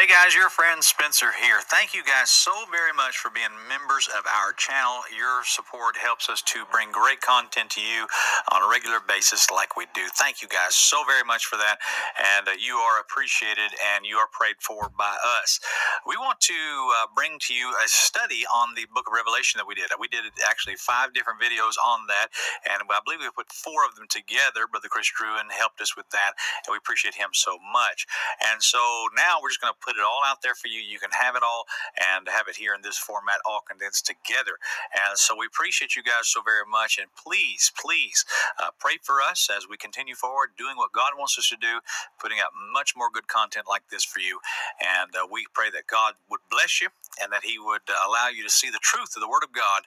Hey guys, your friend Spencer here. Thank you guys so very much for being members of our channel. Your support helps us to bring great content to you on a regular basis, like we do. Thank you guys so very much for that. And uh, you are appreciated and you are prayed for by us. We want to uh, bring to you a study on the book of Revelation that we did. We did actually five different videos on that, and I believe we put four of them together. Brother Chris Druin helped us with that, and we appreciate him so much. And so now we're just going to put it all out there for you. You can have it all and have it here in this format, all condensed together. And so we appreciate you guys so very much. And please, please uh, pray for us as we continue forward, doing what God wants us to do, putting out much more good content like this for you. And uh, we pray that God would bless you and that He would uh, allow you to see the truth of the Word of God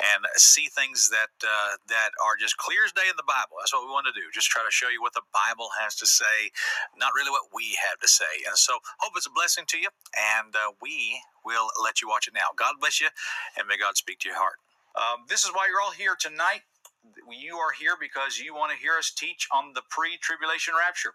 and see things that uh, that are just clear as day in the Bible. That's what we want to do. Just try to show you what the Bible has to say, not really what we have to say. And so, hope it's a blessing to you, and uh, we will let you watch it now. God bless you, and may God speak to your heart. Um, this is why you're all here tonight. You are here because you want to hear us teach on the pre-tribulation rapture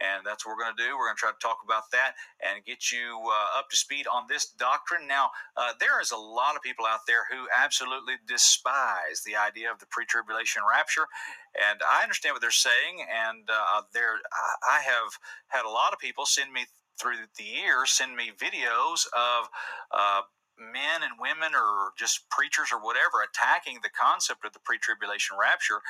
and that's what we're going to do. We're going to try to talk about that and get you uh, up to speed on this doctrine. Now, uh, there is a lot of people out there who absolutely despise the idea of the pre-tribulation rapture, and I understand what they're saying. And uh, there, I have had a lot of people send me through the years send me videos of uh, men and women or just preachers or whatever attacking the concept of the pre-tribulation rapture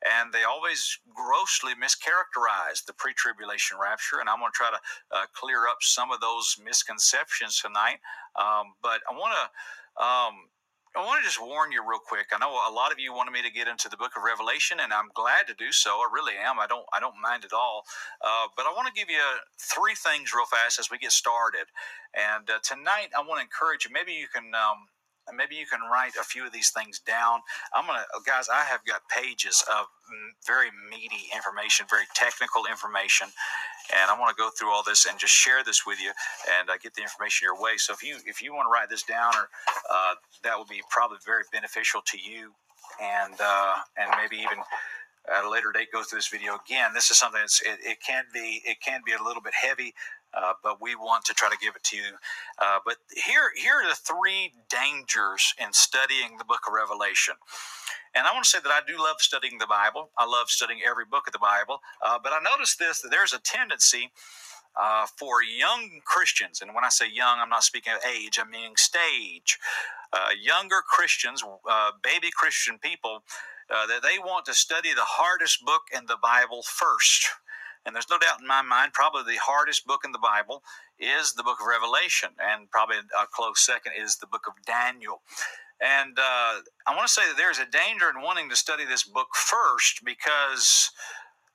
and they always grossly mischaracterize the pre-tribulation rapture and i'm going to try to uh, clear up some of those misconceptions tonight um, but i want to um, I want to just warn you real quick. I know a lot of you wanted me to get into the book of Revelation, and I'm glad to do so. I really am. I don't. I don't mind at all. Uh, but I want to give you three things real fast as we get started. And uh, tonight, I want to encourage you. Maybe you can um, and maybe you can write a few of these things down. I'm gonna, guys, I have got pages of very meaty information, very technical information, and I want to go through all this and just share this with you and uh, get the information your way. So if you if you want to write this down, or uh, that would be probably very beneficial to you, and uh, and maybe even at a later date go through this video again. This is something that's it, it can be it can be a little bit heavy, uh, but we want to try to give it to you. Uh, but here here are the three dangers in studying the book of Revelation. And I want to say that I do love studying the Bible. I love studying every book of the Bible. Uh, but I noticed this that there's a tendency uh, for young Christians, and when I say young, I'm not speaking of age, I'm meaning stage. Uh, younger Christians, baby Christian people, that they want to study the hardest book in the Bible first. And there's no doubt in my mind, probably the hardest book in the Bible is the book of Revelation, and probably a close second is the book of Daniel. And uh, I want to say that there's a danger in wanting to study this book first because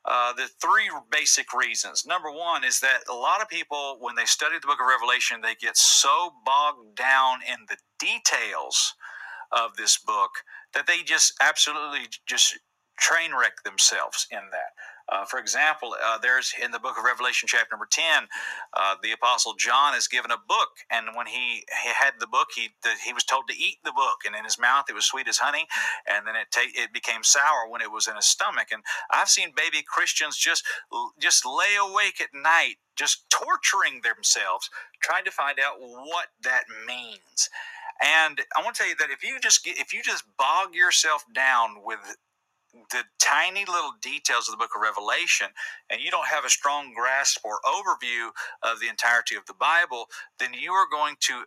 uh, the three basic reasons. Number one is that a lot of people, when they study the book of Revelation, they get so bogged down in the details of this book that they just absolutely just train wreck themselves in that. Uh, for example, uh, there's in the book of Revelation, chapter number 10, uh, the apostle John is given a book. And when he, he had the book, he, the, he was told to eat the book. And in his mouth, it was sweet as honey. And then it, ta- it became sour when it was in his stomach. And I've seen baby Christians just, just lay awake at night, just torturing themselves, trying to find out what that means. And I want to tell you that if you just get, if you just bog yourself down with the tiny little details of the book of Revelation, and you don't have a strong grasp or overview of the entirety of the Bible, then you are going to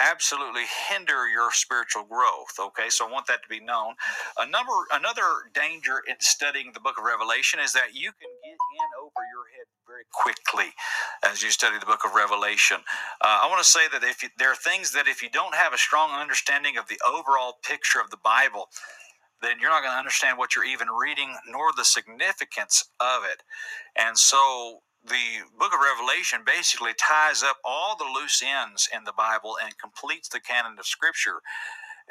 absolutely hinder your spiritual growth okay? So i want that to be known. A number another danger in studying the book of revelation is that you can get in over your head very quickly as you study the book of revelation. Uh, i want to say that if you, there are things that if you don't have a strong understanding of the overall picture of the bible then you're not going to understand what you're even reading nor the significance of it. And so the book of Revelation basically ties up all the loose ends in the Bible and completes the canon of Scripture.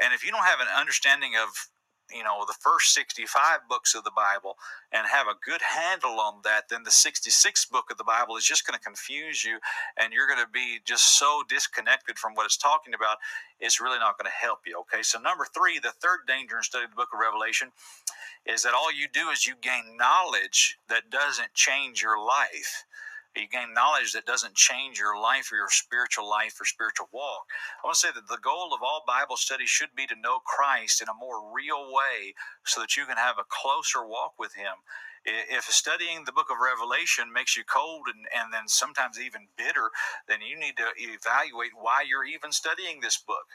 And if you don't have an understanding of you know the first 65 books of the bible and have a good handle on that then the 66th book of the bible is just going to confuse you and you're going to be just so disconnected from what it's talking about it's really not going to help you okay? So number three the third danger in studying the book of revelation is that all you do is you gain knowledge that doesn't change your life you gain knowledge that doesn't change your life or your spiritual life or spiritual walk. I want to say that the goal of all Bible study should be to know Christ in a more real way so that you can have a closer walk with Him. If studying the book of Revelation makes you cold and, and then sometimes even bitter, then you need to evaluate why you're even studying this book.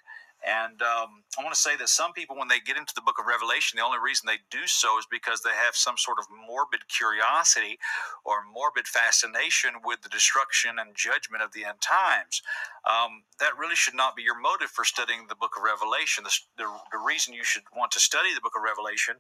And um, I want to say that some people, when they get into the book of Revelation, the only reason they do so is because they have some sort of morbid curiosity or morbid fascination with the destruction and judgment of the end times. Um, that really should not be your motive for studying the book of Revelation. The, the, the reason you should want to study the book of Revelation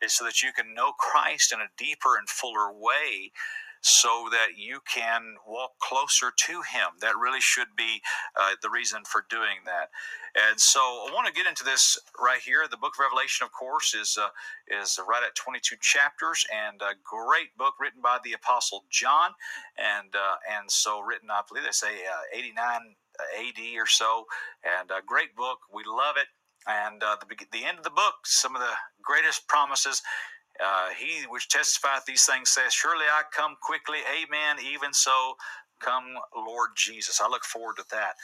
is so that you can know Christ in a deeper and fuller way so that you can walk closer to Him. That really should be uh, the reason for doing that. And so I want to get into this right here. The book of Revelation, of course, is uh, is right at 22 chapters and a great book written by the Apostle John, and uh, and so written, I believe they say uh, 89 AD or so, and a great book. We love it. And uh, the, the end of the book, some of the greatest promises uh, he which testifieth these things says, Surely I come quickly. Amen. Even so, come, Lord Jesus. I look forward to that.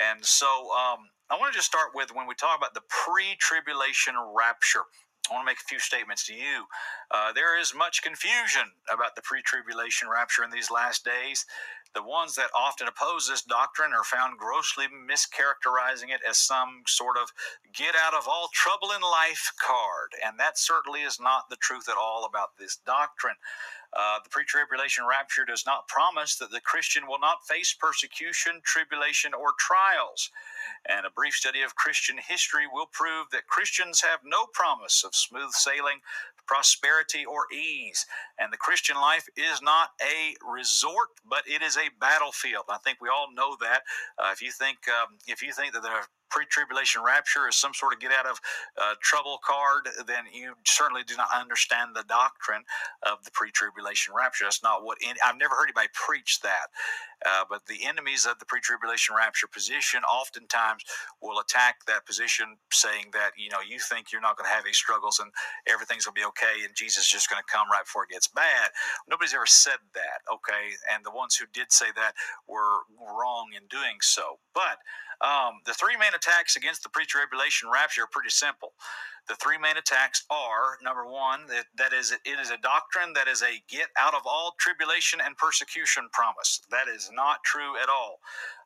And so um, I want to just start with when we talk about the pre tribulation rapture. I want to make a few statements to you. Uh, there is much confusion about the pre tribulation rapture in these last days. The ones that often oppose this doctrine are found grossly mischaracterizing it as some sort of get out of all trouble in life card. And that certainly is not the truth at all about this doctrine. Uh, the pre tribulation rapture does not promise that the Christian will not face persecution, tribulation, or trials. And a brief study of Christian history will prove that Christians have no promise of smooth sailing prosperity, or ease. And the Christian life is not a resort, but it is a battlefield. I think we all know that. Uh, if you think um, if you think that the pre-tribulation rapture is some sort of get out of uh, trouble card, then you certainly do not understand the doctrine of the pre-tribulation rapture. That's not what any, I've never heard anybody preach that. Uh, but the enemies of the pre-tribulation rapture position oftentimes will attack that position, saying that you know you think you're not going to have any struggles and everything's going to be okay, and Jesus is just going to come right before it gets bad. Nobody's ever said that, okay? And the ones who did say that were wrong in doing so. But um, the three main attacks against the pre tribulation rapture are pretty simple. The three main attacks are number one, that, that is, it is a doctrine that is a get out of all tribulation and persecution promise. That is not true at all.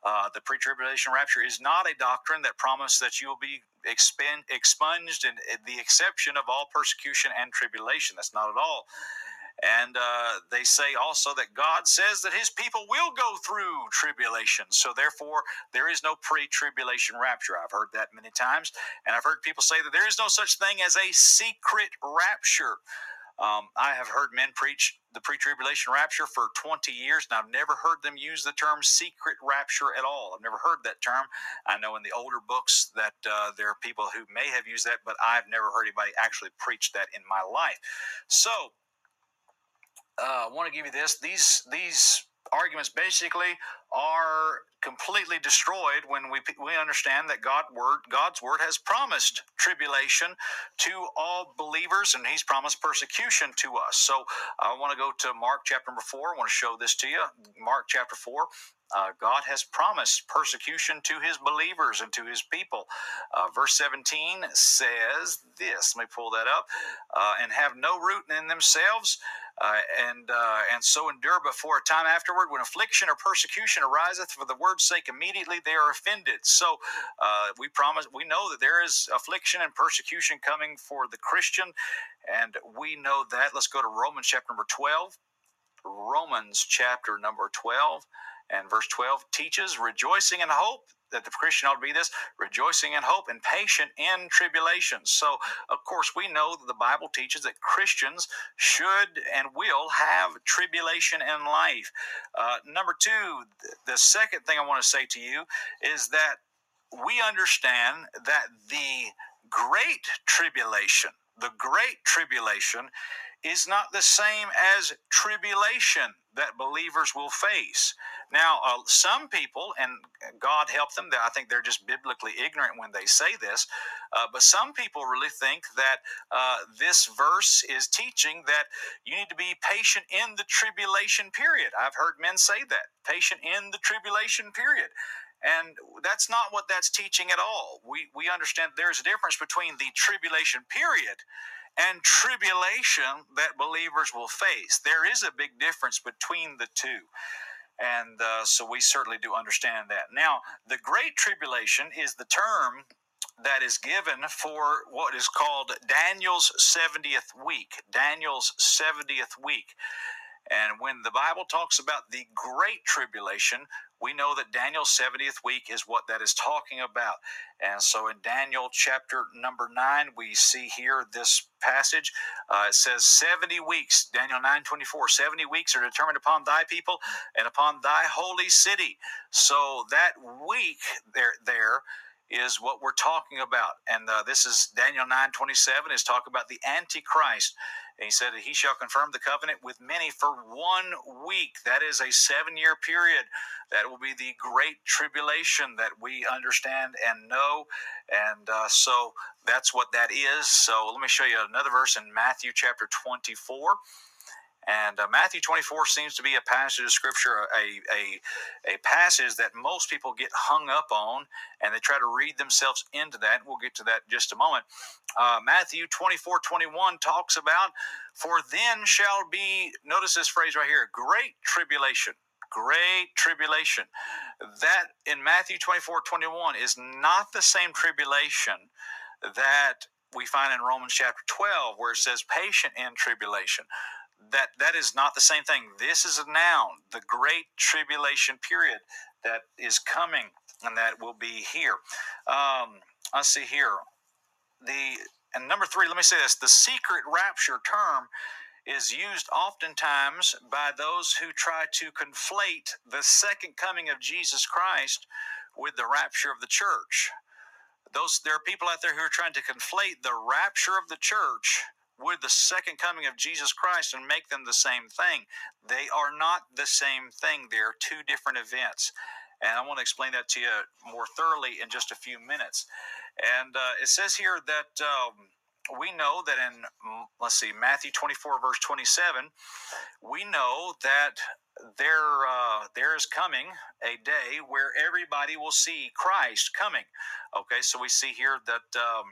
Uh, the pre tribulation rapture is not a doctrine that promises that you will be expunged in, in the exception of all persecution and tribulation. That's not at all. And uh, they say also that God says that his people will go through tribulation. So, therefore, there is no pre tribulation rapture. I've heard that many times. And I've heard people say that there is no such thing as a secret rapture. Um, I have heard men preach the pre tribulation rapture for 20 years, and I've never heard them use the term secret rapture at all. I've never heard that term. I know in the older books that uh, there are people who may have used that, but I've never heard anybody actually preach that in my life. So, uh, I want to give you this. These these arguments basically are completely destroyed when we we understand that God word God's word has promised tribulation to all believers and he's promised persecution to us. So I want to go to Mark chapter number 4. I want to show this to you. Mark chapter 4 uh, God has promised persecution to his believers and to his people. Uh, verse 17 says this. Let me pull that up. Uh, and have no root in themselves, uh, and uh, and so endure but for a time afterward. When affliction or persecution ariseth for the word's sake, immediately they are offended. So uh, we promise, we know that there is affliction and persecution coming for the Christian, and we know that. Let's go to Romans chapter number 12. Romans chapter number 12. And verse 12 teaches rejoicing in hope that the Christian ought to be this rejoicing in hope and patient in tribulation. So, of course, we know that the Bible teaches that Christians should and will have tribulation in life. Uh, number two, the second thing I want to say to you is that we understand that the great tribulation, the great tribulation, is not the same as tribulation that believers will face. Now, uh, some people, and God help them, I think they're just biblically ignorant when they say this, uh, but some people really think that uh, this verse is teaching that you need to be patient in the tribulation period. I've heard men say that patient in the tribulation period. And that's not what that's teaching at all. We, we understand there's a difference between the tribulation period and tribulation that believers will face. There is a big difference between the two. And uh, so we certainly do understand that. Now, the Great Tribulation is the term that is given for what is called Daniel's 70th week. Daniel's 70th week. And when the Bible talks about the Great Tribulation, we know that Daniel's 70th week is what that is talking about. And so in Daniel chapter number 9, we see here this passage. Uh, it says 70 weeks, Daniel 9 24, 70 weeks are determined upon thy people and upon thy holy city. So that week there, there is what we're talking about. And uh, this is Daniel 9 27 is talking about the Antichrist. And he said, that He shall confirm the covenant with many for one week. That is a seven year period. That will be the great tribulation that we understand and know. And uh, so that's what that is. So let me show you another verse in Matthew chapter 24. And uh, Matthew 24 seems to be a passage of scripture, a, a, a passage that most people get hung up on and they try to read themselves into that. We'll get to that in just a moment. Uh, Matthew 24 21 talks about, For then shall be, notice this phrase right here, great tribulation. Great tribulation. That in Matthew 24 21 is not the same tribulation that we find in Romans chapter 12, where it says patient in tribulation that that is not the same thing. This is a noun, the great tribulation period that is coming and that will be here. Um, let's see here. The and number three, let me say this: the secret rapture term is used oftentimes by those who try to conflate the second coming of Jesus Christ with the rapture of the church. Those there are people out there who are trying to conflate the rapture of the church with the second coming of Jesus Christ and make them the same thing. They are not the same thing. They are two different events. And I want to explain that to you more thoroughly in just a few minutes. And uh, it says here that um, we know that in, mm, let's see, Matthew 24, verse 27, we know that there, uh, there is coming a day where everybody will see Christ coming. Okay, so we see here that, um,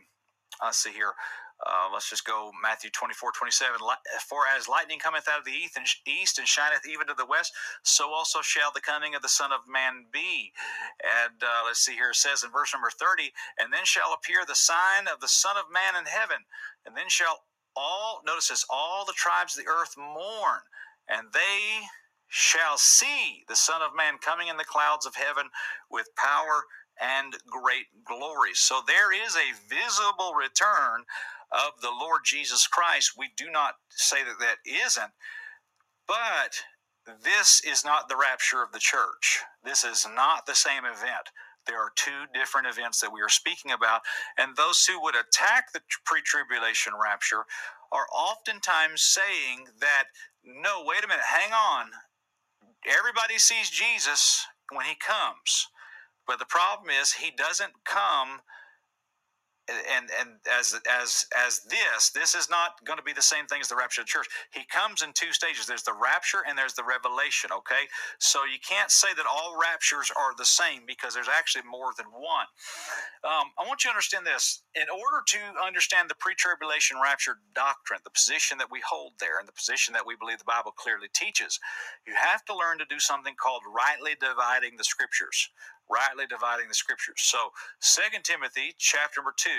let's see here, uh, let's just go Matthew 24, 27. For as lightning cometh out of the east and shineth even to the west, so also shall the coming of the Son of Man be. And uh, let's see here, it says in verse number 30, And then shall appear the sign of the Son of Man in heaven, and then shall all, notice this, all the tribes of the earth mourn, and they shall see the Son of Man coming in the clouds of heaven with power and great glory. So there is a visible return of the Lord Jesus Christ. We do not say that that isn't, but this is not the rapture of the church. This is not the same event. There are two different events that we are speaking about, and those who would attack the pre tribulation rapture are oftentimes saying that, no, wait a minute, hang on. Everybody sees Jesus when he comes. But the problem is, he doesn't come and and as as as this this is not going to be the same thing as the rapture of the church. He comes in two stages. There's the rapture and there's the revelation okay? So you can't say that all raptures are the same because there's actually more than one. Um, i want you to understand this. In order to understand the pre-tribulation rapture doctrine the position that we hold there and the position that we believe the bible clearly teaches you have to learn to do something called rightly dividing the scriptures rightly dividing the scriptures. So, Second Timothy chapter number 2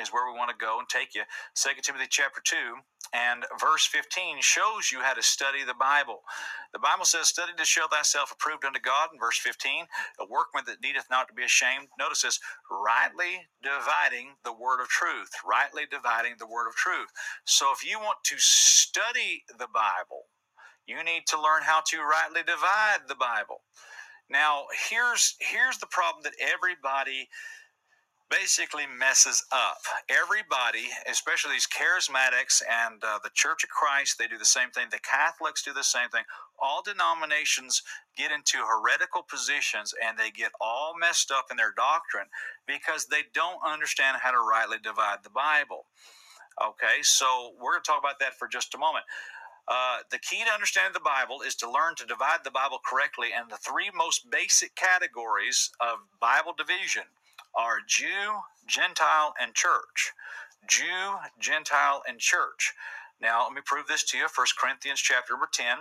is where we want to go and take you. Second Timothy chapter 2 and verse 15 shows you how to study the Bible. The Bible says, Study to show thyself approved unto God, in verse 15, a workman that needeth not to be ashamed. Notice this, rightly dividing the word of truth. Rightly dividing the word of truth. So if you want to study the Bible, you need to learn how to rightly divide the Bible. Now, here's here's the problem that everybody basically messes up. Everybody, especially these charismatics and uh, the Church of Christ, they do the same thing. The Catholics do the same thing. All denominations get into heretical positions and they get all messed up in their doctrine because they don't understand how to rightly divide the Bible. Okay, so we're going to talk about that for just a moment. Uh, the key to understanding the Bible is to learn to divide the Bible correctly, and the three most basic categories of Bible division are Jew, Gentile, and church. Jew, Gentile, and church. Now, let me prove this to you. 1 Corinthians chapter number 10.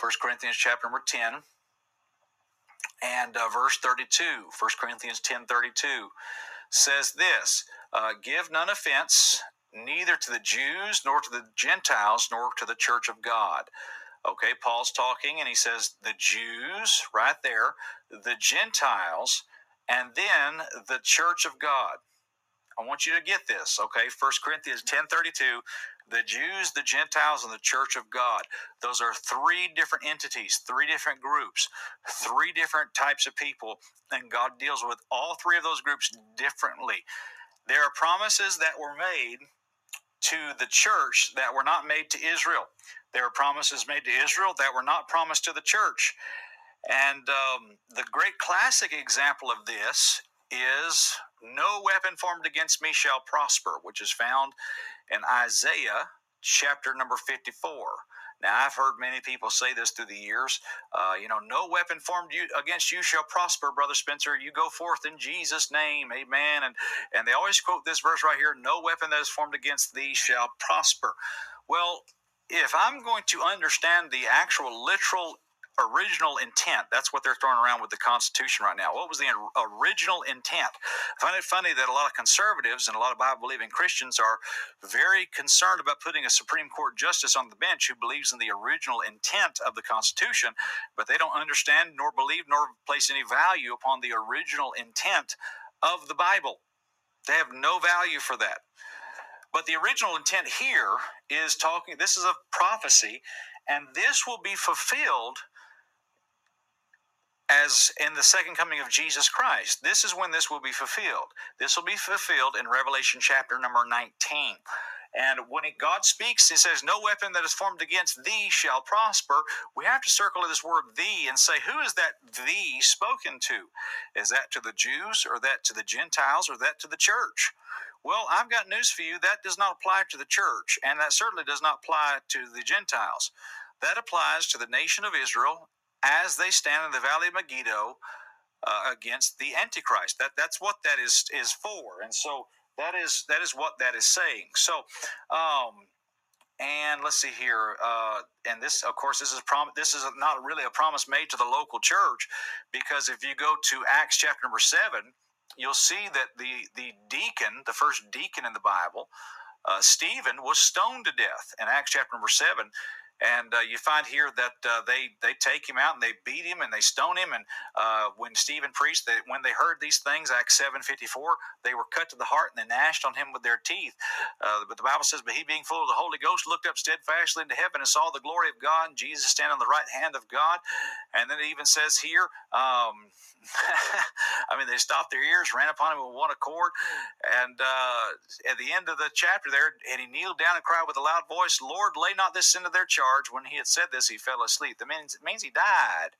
1 Corinthians chapter number 10 and uh, verse 32. 1 Corinthians 10 32 says this uh, Give none offense, neither to the Jews, nor to the Gentiles, nor to the church of God. Okay, Paul's talking and he says, The Jews, right there, the Gentiles, and then the church of God. I want you to get this, okay? 1 Corinthians 10:32, the Jews, the Gentiles, and the church of God. Those are three different entities, three different groups, three different types of people, and God deals with all three of those groups differently. There are promises that were made to the church that were not made to Israel. There are promises made to Israel that were not promised to the church. And um, the great classic example of this is no weapon formed against me shall prosper, which is found in Isaiah chapter number 54. Now, I've heard many people say this through the years. Uh, you know, no weapon formed you, against you shall prosper, Brother Spencer. You go forth in Jesus' name, amen. And, and they always quote this verse right here no weapon that is formed against thee shall prosper. Well, if I'm going to understand the actual literal original intent. That's what they're throwing around with the Constitution right now. What was the original intent? I find it funny that a lot of conservatives and a lot of Bible believing Christians are very concerned about putting a Supreme Court justice on the bench who believes in the original intent of the Constitution, but they don't understand nor believe nor place any value upon the original intent of the Bible. They have no value for that. But the original intent here is talking, this is a prophecy, and this will be fulfilled as in the second coming of Jesus Christ. This is when this will be fulfilled. This will be fulfilled in Revelation chapter number 19. And when God speaks, He says, No weapon that is formed against thee shall prosper. We have to circle this word thee and say, Who is that thee spoken to? Is that to the Jews, or that to the Gentiles, or that to the church? Well, I've got news for you. That does not apply to the church, and that certainly does not apply to the Gentiles. That applies to the nation of Israel as they stand in the valley of Megiddo uh, against the Antichrist. That that's what that is is for, and so that is that is what that is saying. So. Um, and let's see here. Uh, and this, of course, this is prom- This is not really a promise made to the local church, because if you go to Acts chapter number seven, you'll see that the the deacon, the first deacon in the Bible, uh, Stephen, was stoned to death in Acts chapter number seven. And uh, you find here that uh, they they take him out and they beat him and they stone him. And uh, when Stephen preached, that when they heard these things, Acts seven fifty four, they were cut to the heart and they gnashed on him with their teeth. Uh, but the Bible says, "But he, being full of the Holy Ghost, looked up steadfastly into heaven and saw the glory of God, and Jesus standing on the right hand of God." And then it even says here. Um, I mean, they stopped their ears, ran upon him with one accord, and uh, at the end of the chapter there, and he kneeled down and cried with a loud voice, "Lord, lay not this sin to their charge." When he had said this, he fell asleep. That means means he died.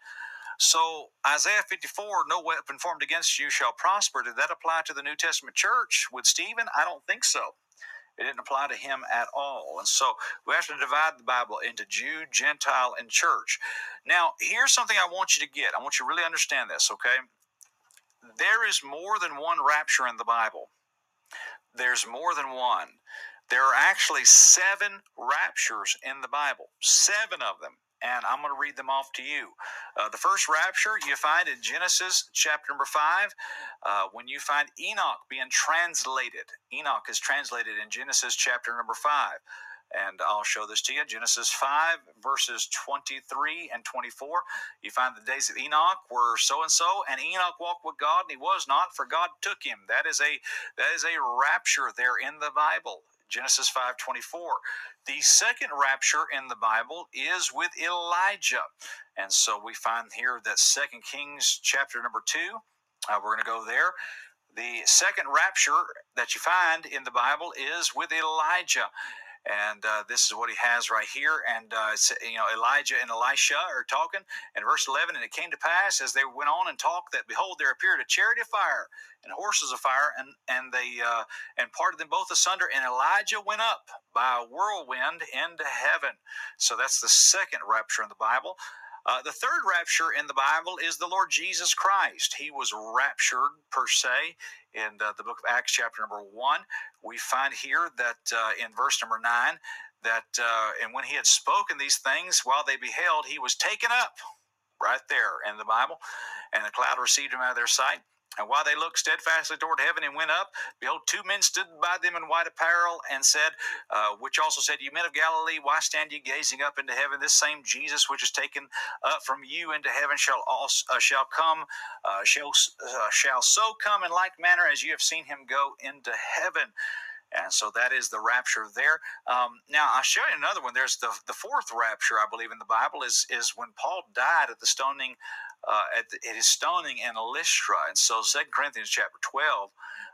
So Isaiah 54, no weapon formed against you shall prosper. Did that apply to the New Testament church with Stephen? I don't think so. It didn't apply to him at all. And so we have to divide the Bible into Jew, Gentile, and church. Now, here's something I want you to get. I want you to really understand this, okay? There is more than one rapture in the Bible. There's more than one. There are actually seven raptures in the Bible, seven of them and I'm going to read them off to you. Uh, the first rapture you find in Genesis chapter number five, uh, when you find Enoch being translated. Enoch is translated in Genesis chapter number five. And I'll show this to you. Genesis 5, verses 23 and 24. You find the days of Enoch were so and so, and Enoch walked with God, and he was not, for God took him. That is a that is a rapture there in the Bible. Genesis 5:24. The second rapture in the Bible is with Elijah. And so we find here that Second Kings chapter number 2, uh, we're going to go there. The second rapture that you find in the Bible is with Elijah and uh, this is what he has right here. And uh, you know, Elijah and Elisha are talking. And verse 11, and it came to pass as they went on and talked that behold, there appeared a chariot of fire and horses of fire, and and they uh, and parted them both asunder. And Elijah went up by a whirlwind into heaven. So that's the second rapture in the Bible. Uh, the third rapture in the Bible is the Lord Jesus Christ. He was raptured per se in uh, the book of Acts, chapter number one. We find here that uh, in verse number nine, that uh, and when he had spoken these things while they beheld, he was taken up right there in the Bible, and the cloud received him out of their sight. And while they looked steadfastly toward heaven and went up, behold, two men stood by them in white apparel and said, uh, which also said, You men of Galilee, why stand ye gazing up into heaven? This same Jesus which is taken up from you into heaven shall also, uh, shall come, uh, shall, uh, shall so come in like manner as you have seen him go into heaven. And so that is the rapture there. Um, now I'll show you another one. There's the the fourth rapture, I believe, in the Bible is is when Paul died at the stoning uh, at, the, at, his stoning in Lystra. And so Second Corinthians chapter 12,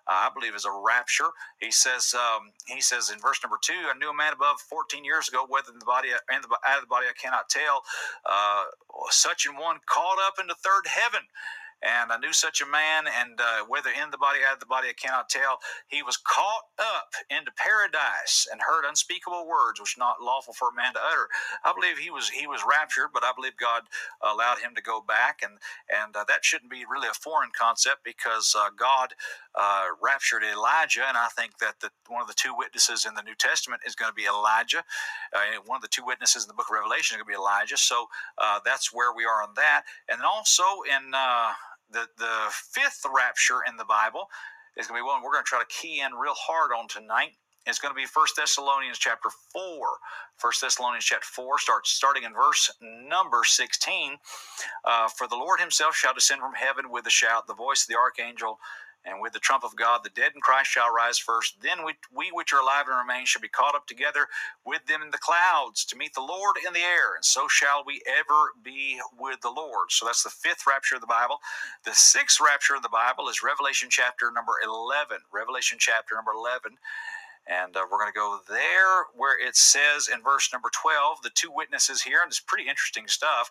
uh, I believe, is a rapture. He says, um, he says in verse number two, I knew a man above 14 years ago, whether in the body and out of the body I cannot tell, uh, such an one caught up into third heaven. And I knew such a man, and uh, whether in the body, out of the body, I cannot tell. He was caught up into paradise and heard unspeakable words, which not lawful for a man to utter. I believe he was he was raptured, but I believe God allowed him to go back, and and uh, that shouldn't be really a foreign concept because uh, God uh, raptured Elijah, and I think that the, one of the two witnesses in the New Testament is going to be Elijah. Uh, one of the two witnesses in the Book of Revelation is going to be Elijah. So uh, that's where we are on that, and also in the, the fifth rapture in the Bible is going to be one we're going to try to key in real hard on tonight. It's going to be 1 Thessalonians chapter 4. 1 Thessalonians chapter 4 starts starting in verse number 16. Uh, For the Lord himself shall descend from heaven with a shout, the voice of the archangel, and with the trump of God, the dead in Christ shall rise first. Then we, we which are alive and remain shall be caught up together with them in the clouds to meet the Lord in the air. And so shall we ever be with the Lord. So that's the fifth rapture of the Bible. The sixth rapture of the Bible is Revelation chapter number 11. Revelation chapter number 11. And uh, we're going to go there where it says in verse number 12, the two witnesses here, and it's pretty interesting stuff.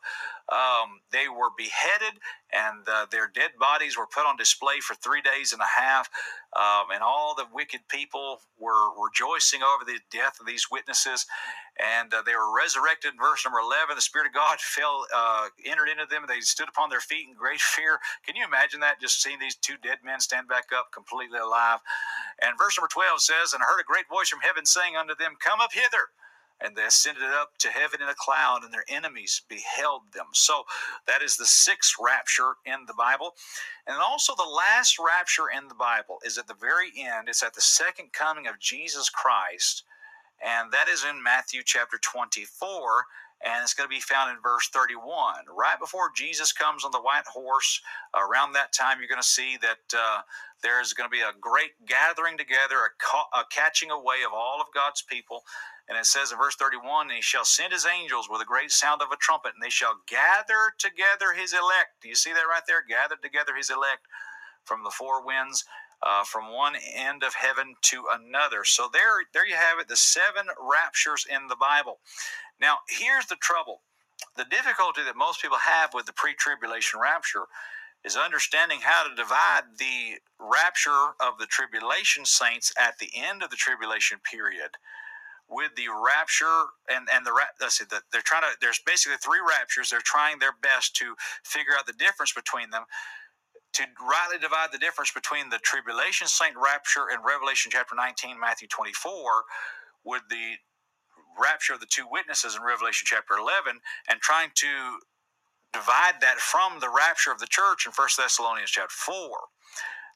Um, they were beheaded, and uh, their dead bodies were put on display for three days and a half. Um, and all the wicked people were rejoicing over the death of these witnesses. And uh, they were resurrected in verse number 11. The Spirit of God fell, uh, entered into them. They stood upon their feet in great fear. Can you imagine that? Just seeing these two dead men stand back up completely alive. And verse number 12 says, And I heard a great voice from heaven saying unto them, Come up hither. And they ascended up to heaven in a cloud, and their enemies beheld them. So that is the sixth rapture in the Bible. And also the last rapture in the Bible is at the very end. It's at the second coming of Jesus Christ. And that is in Matthew chapter 24 and it's going to be found in verse 31. Right before Jesus comes on the white horse, around that time, you're going to see that uh, there's going to be a great gathering together, a, ca- a, catching away of all of God's people. And it says in verse 31 He shall send His angels with a great sound of a trumpet, and they shall gather together His elect. Do you see that right there? Gather together His elect from the four winds. Uh, from one end of heaven to another. So there, there you have it, the seven raptures in the Bible. Now, here's the trouble. The difficulty that most people have with the pre tribulation rapture is understanding how to divide the rapture of the tribulation saints at the end of the tribulation period with the rapture and and the let's see that they're trying to there's basically three raptures they're trying their best to figure out the difference between them to rightly divide the difference between the tribulation saint rapture in revelation chapter 19 matthew 24 with the rapture of the two witnesses in revelation chapter 11 and trying to divide that from the rapture of the church in 1 Thessalonians chapter 4.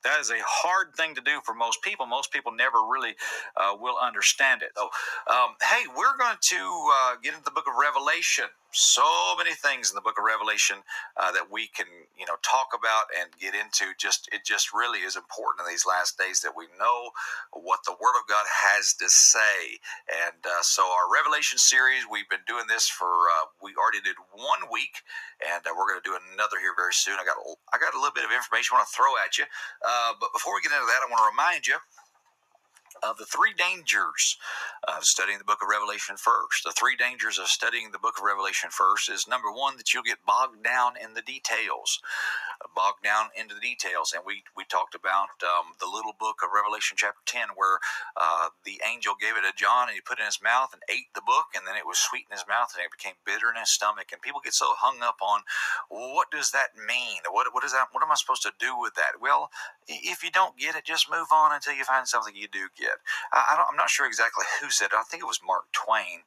That is a hard thing to do for most people. Most people never really uh, will understand it. So, um, hey, we're going to uh, get into the book of Revelation so many things in the book of Revelation uh, that we can, you know, talk about and get into. Just it just really is important in these last days that we know what the Word of God has to say. And uh, so our Revelation series, we've been doing this for uh, we already did one week, and uh, we're going to do another here very soon. I got I got a little bit of information I want to throw at you, uh, but before we get into that, I want to remind you of the three dangers of studying the book of Revelation first. The three dangers of studying the book of Revelation first is number one, that you'll get bogged down in the details. Bogged down into the details. And we, we talked about um, the little book of Revelation chapter 10, where uh, the angel gave it to John and he put it in his mouth and ate the book, and then it was sweet in his mouth and it became bitter in his stomach. And people get so hung up on well, what does that mean? What, what is that? What am I supposed to do with that? Well, if you don't get it, just move on until you find something you do get. I, am not sure exactly who said it. I think it was Mark Twain.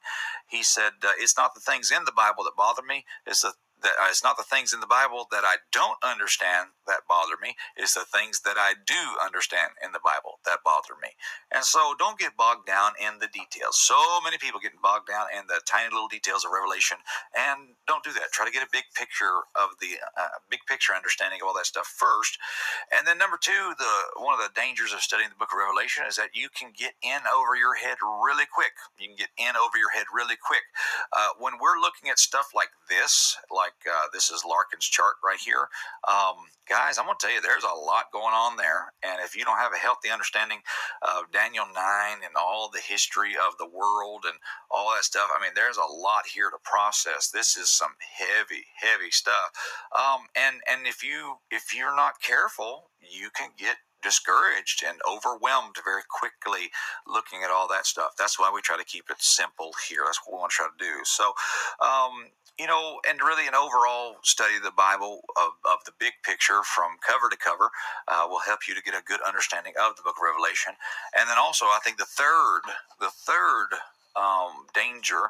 He said, uh, It's not the things in the Bible that bother me, it's the that uh, it's not the things in the Bible that I don't understand that bother me. It's the things that I do understand in the Bible that bother me. And so don't get bogged down in the details. So many people getting bogged down in the tiny little details of Revelation, and don't do that. Try to get a big picture of the uh, big picture understanding of all that stuff first. And then number two, the one of the dangers of studying the book of Revelation is that you can get in over your head really quick. You can get in over your head really quick. Uh, when we're looking at stuff like this, like like uh, this is Larkin's chart right here. Um, guys, I'm going to tell you, there's a lot going on there. And if you don't have a healthy understanding of Daniel 9 and all the history of the world and all that stuff, I mean, there's a lot here to process. This is some heavy, heavy stuff. Um, and and if you if you're not careful, you can get discouraged and overwhelmed very quickly looking at all that stuff. That's why we try to keep it simple here. That's what we want to try to do. So, um, you know, and really an overall study of the Bible of, of the big picture from cover to cover uh, will help you to get a good understanding of the book of Revelation. And then also, I think the third, the third um, danger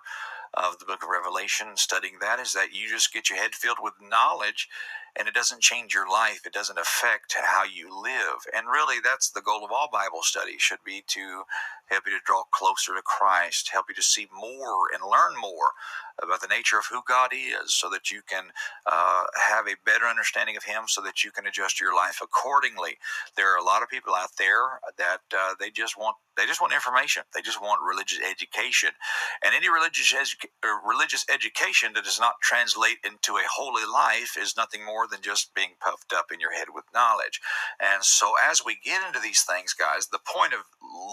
of the book of Revelation, studying that, is that you just get your head filled with knowledge and it doesn't change your life. It doesn't affect how you live. And really, that's the goal of all Bible study should be to help you to draw closer to Christ, help you to see more and learn more about the nature of who God is so that you can uh, have a better understanding of Him so that you can adjust your life accordingly. There are a lot of people out there that uh, they just want they just want information. They just want religious education, and any religious edu- uh, religious education that does not translate into a holy life is nothing more than just being puffed up in your head with knowledge. And so, as we get into these things, guys, the point of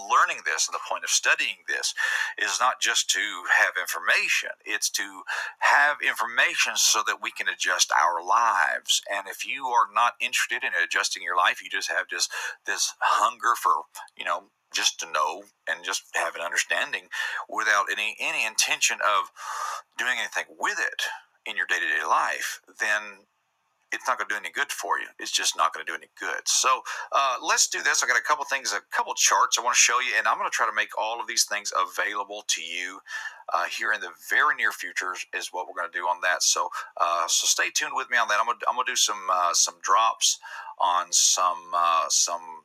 learning this and the point of studying this is not just to have information, it's to have information so that we can adjust our lives. And if you are not interested in adjusting your life, you just have this this hunger for, you know, just to know and just have an understanding without any any intention of doing anything with it in your day-to-day life, then it's not going to do any good for you. It's just not going to do any good. So uh, let's do this. I got a couple things, a couple charts I want to show you, and I'm going to try to make all of these things available to you uh, here in the very near future. Is what we're going to do on that. So uh, so stay tuned with me on that. I'm going to, I'm going to do some uh, some drops on some uh, some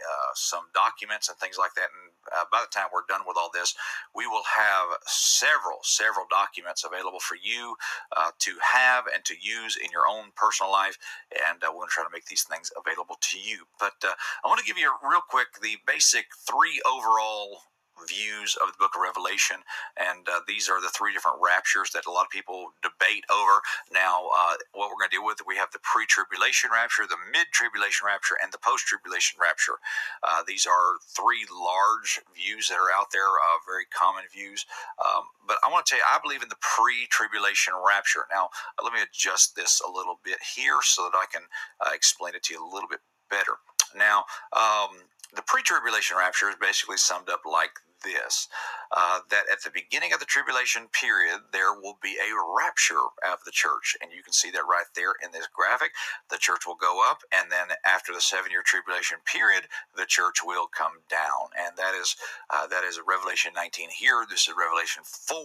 uh, some documents and things like that. And uh, by the time we're done with all this, we will have several, several documents available for you uh, to have and to use in your own personal life. And uh, we're going to try to make these things available to you. But uh, I want to give you real quick the basic three overall views of the book of Revelation. And uh, these are the three different raptures that a lot of people debate over. Now, uh, what we're going to deal with, we have the pre tribulation rapture, the mid tribulation rapture, and the post tribulation rapture. Uh, these are three large views that are out there, uh, very common views. Um, but I want to tell you, I believe in the pre tribulation rapture. Now, uh, let me adjust this a little bit here so that I can uh, explain it to you a little bit better. Now, um, the pre tribulation rapture is basically summed up like this uh, that at the beginning of the tribulation period, there will be a rapture of the church. And you can see that right there in this graphic. The church will go up, and then after the seven year tribulation period, the church will come down. And that is uh, that is Revelation 19 here. This is Revelation 4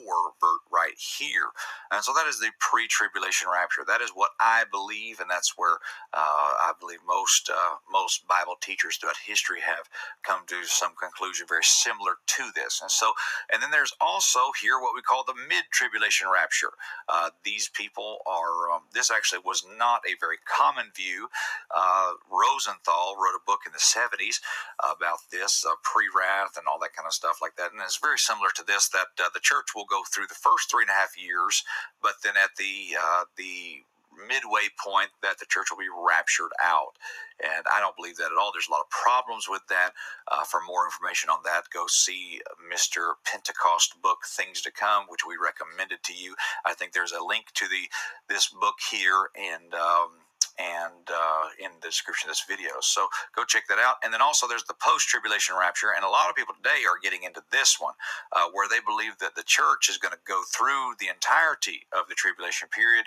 right here. And so that is the pre tribulation rapture. That is what I believe, and that's where uh, I believe most, uh, most Bible teachers throughout history have come to some conclusion very similar to this. And so, and then there's also here what we call the mid tribulation rapture. Uh, these people are, um, this actually was not a very common view. Uh, Rosenthal wrote a book in the 70s about this uh, pre wrath and all that kind of stuff like that. And it's very similar to this that uh, the church will go through the first three and a half years, but then at the, uh, the midway point that the church will be raptured out. And I don't believe that at all. There's a lot of problems with that. Uh, for more information on that, go see Mr. Pentecost book, Things to Come, which we recommended to you. I think there's a link to the this book here and. Um, and uh, in the description of this video. So go check that out. And then also there's the post tribulation rapture. And a lot of people today are getting into this one uh, where they believe that the church is going to go through the entirety of the tribulation period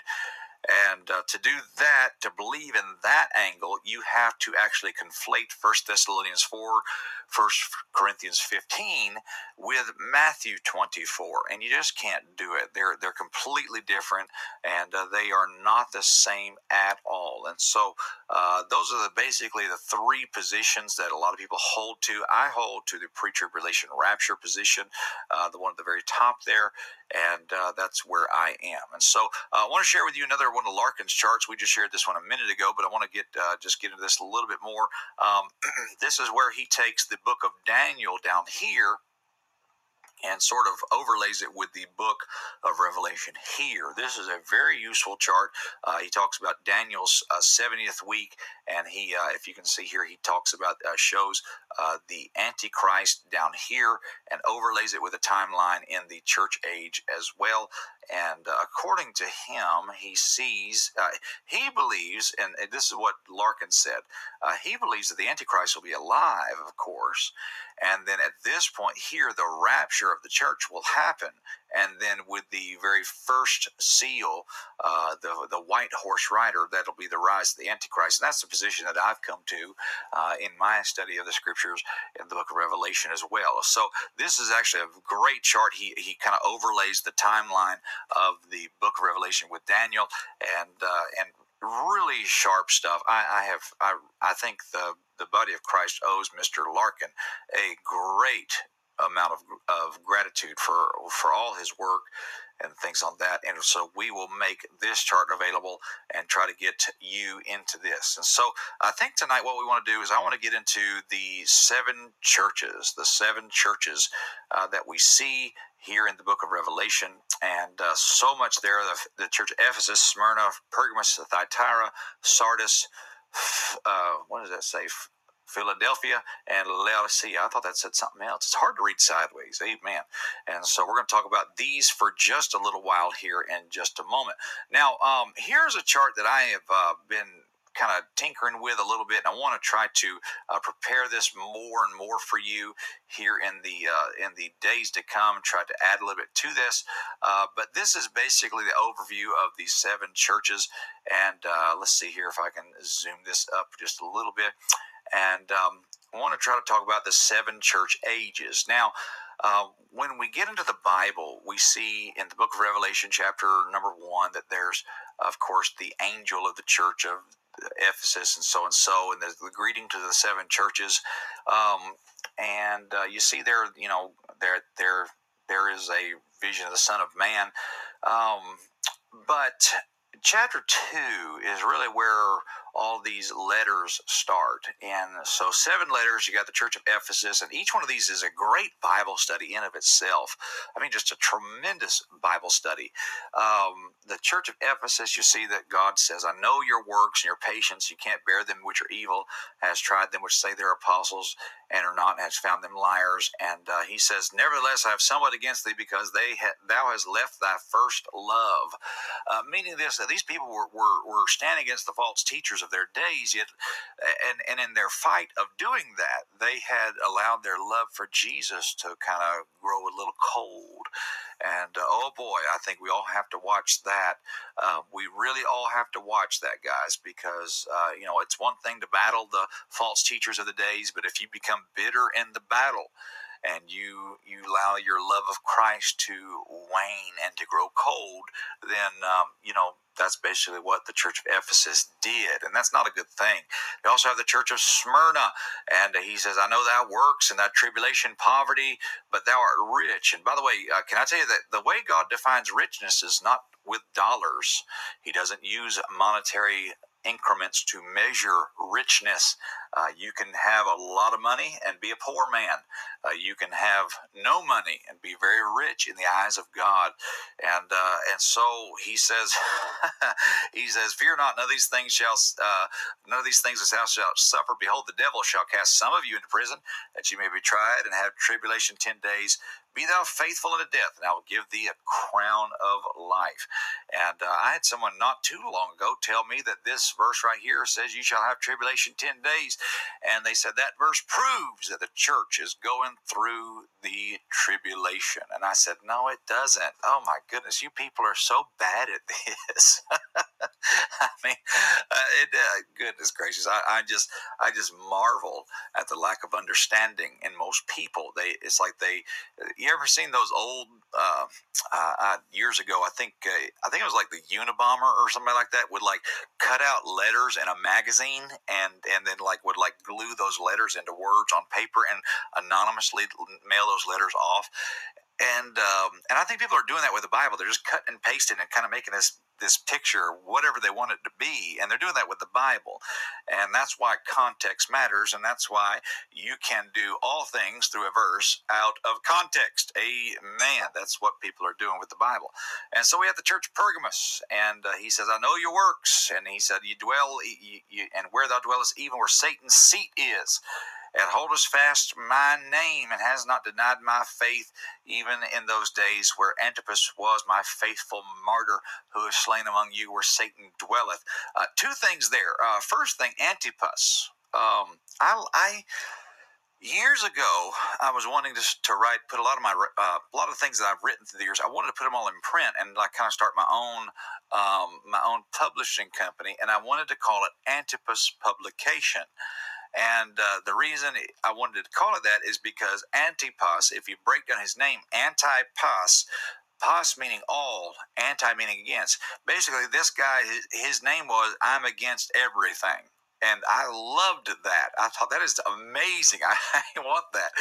and uh, to do that, to believe in that angle, you have to actually conflate First Thessalonians 4, 1 Corinthians 15 with Matthew 24. And you just can't do it. They're, they're completely different and uh, they are not the same at all. And so uh, those are the, basically the three positions that a lot of people hold to. I hold to the pre tribulation rapture position, uh, the one at the very top there and uh, that's where I am. And so uh, I want to share with you another one of Larkin's charts. We just shared this one a minute ago, but I want to get uh, just get into this a little bit more. Um, this is where he takes the book of Daniel down here and sort of overlays it with the book of Revelation here. This is a very useful chart. Uh, he talks about Daniel's uh, 70th week, and he, uh, if you can see here, he talks about, uh, shows uh, the Antichrist down here and overlays it with a timeline in the church age as well. And uh, according to him, he sees, he believes, and this is what Larkin said, he believes that the Antichrist will be alive, of course, and then at this point here, the rapture of the church will happen. And then with the very first seal, uh, the, the white horse rider, that'll be the rise of the Antichrist. And that's the position that I've come to uh, in my study of the scriptures in the book of Revelation as well. So this is actually a great chart. He, he kind of overlays the timeline of the book of Revelation with Daniel and, uh, and really sharp stuff. I, I have I I think the the body of Christ owes Mr. Larkin a great amount of, of gratitude for for all his work and things on that. And so we will make this chart available and try to get you into this. And so I think tonight what we want to do is I want to get into the seven churches, the seven churches uh, that we see here in the book of Revelation. And uh, so much there the, the church Ephesus, Smyrna, Pergamos, Thyatira, Sardis, uh, what does that say? Philadelphia and Laodicea. I thought that said something else. It's hard to read sideways. Amen. And so we're going to talk about these for just a little while here in just a moment. Now, um, here's a chart that I have uh, been kind of tinkering with a little bit. And I want to try to uh, prepare this more and more for you here in the uh, in the days to come. Try to add a little bit to this, uh, but this is basically the overview of these seven churches. And uh, let's see here if I can zoom this up just a little bit. And um, I want to try to talk about the seven church ages. Now, uh, when we get into the Bible, we see in the book of Revelation, chapter number one, that there's, of course, the angel of the church of Ephesus and so and so, and there's the greeting to the seven churches. Um, and uh, you see there, you know, there there there is a vision of the Son of Man. Um, but chapter two is really where all these letters start. And so, seven letters, you got the Church of Ephesus, and each one of these is a great Bible study in of itself. I mean, just a tremendous Bible study. Um, the Church of Ephesus, you see that God says, I know your works and your patience. You can't bear them which are evil, has tried them which say they're apostles and are not, has found them liars. And uh, he says, Nevertheless, I have somewhat against thee because they ha- thou hast left thy first love. Uh, meaning this, that these people were, were, were standing against the false teachers of their days, yet, and, and in their fight of doing that, they had allowed their love for Jesus to kind of grow a little cold. And uh, oh boy, I think we all have to watch that. Uh, we really all have to watch that, guys, because uh, you know it's one thing to battle the false teachers of the days, but if you become bitter in the battle, and you you allow your love of Christ to wane and to grow cold, then, um, you know, that's basically what the church of Ephesus did, and that's not a good thing. We also have the church of Smyrna, and he says, I know thou works and thy tribulation, poverty, but thou art rich. And by the way, uh, can I tell you that the way God defines richness is not with dollars, He doesn't use monetary increments to measure richness. Uh, you can have a lot of money and be a poor man. Uh, you can have no money and be very rich in the eyes of God. And uh, and so he says, he says, fear not. None of these things shall uh, none of these things as thou shalt suffer. Behold, the devil shall cast some of you into prison, that you may be tried and have tribulation ten days. Be thou faithful unto death, and I will give thee a crown of life. And uh, I had someone not too long ago tell me that this verse right here says, You shall have tribulation 10 days. And they said that verse proves that the church is going through the tribulation. And I said, No, it doesn't. Oh my goodness, you people are so bad at this. I mean, uh, it, uh, goodness gracious, I, I, just, I just marvel at the lack of understanding in most people. They, it's like they, you ever seen those old uh, uh, uh, years ago? I think uh, I think it was like the Unabomber or something like that would like cut out letters in a magazine and and then like would like glue those letters into words on paper and anonymously mail those letters off and um, and I think people are doing that with the Bible. They're just cutting and pasting and kind of making this this picture whatever they want it to be, and they're doing that with the Bible, and that's why context matters, and that's why you can do all things through a verse out of context. Amen. That's what people are doing with the Bible, and so we have the church of Pergamos, and uh, he says, "I know your works," and he said, "You dwell, you, you, and where thou dwellest, even where Satan's seat is." And holdest fast my name, and has not denied my faith, even in those days where Antipas was my faithful martyr, who is slain among you, where Satan dwelleth. Uh, two things there. Uh, first thing, Antipas. Um, I, I years ago i was wanting to, to write put a lot of my uh, a lot of things that i've written through the years i wanted to put them all in print and like kind of start my own um, my own publishing company and i wanted to call it antipas publication and uh, the reason I wanted to call it that is because Antipas, if you break down his name, Antipas, pas meaning all, anti meaning against. Basically, this guy, his, name was I'm against everything and I loved that. I thought that is amazing. I, I want that.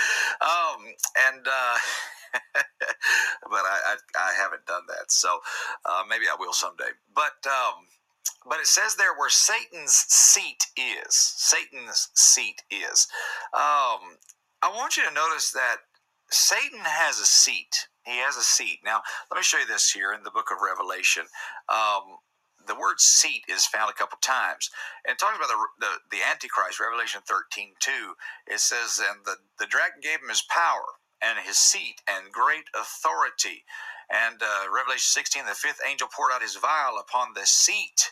Um, and uh, but I, I, I haven't done that, so uh, maybe I will someday. But um, but it says there where Satan's seat is. Satan's seat is. Um, I want you to notice that Satan has a seat. He has a seat. Now, let me show you this here in the book of Revelation. Um, the word seat is found a couple times. And it talks about the, the, the Antichrist, Revelation 13 2. It says, And the, the dragon gave him his power and his seat and great authority. And uh, Revelation 16, the fifth angel poured out his vial upon the seat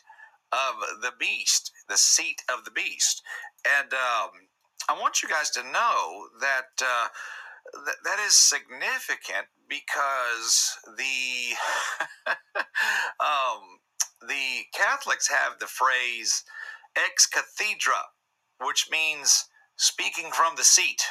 of the beast, the seat of the beast. And um, I want you guys to know that uh, th- that is significant because the um, the Catholics have the phrase ex cathedra, which means speaking from the seat.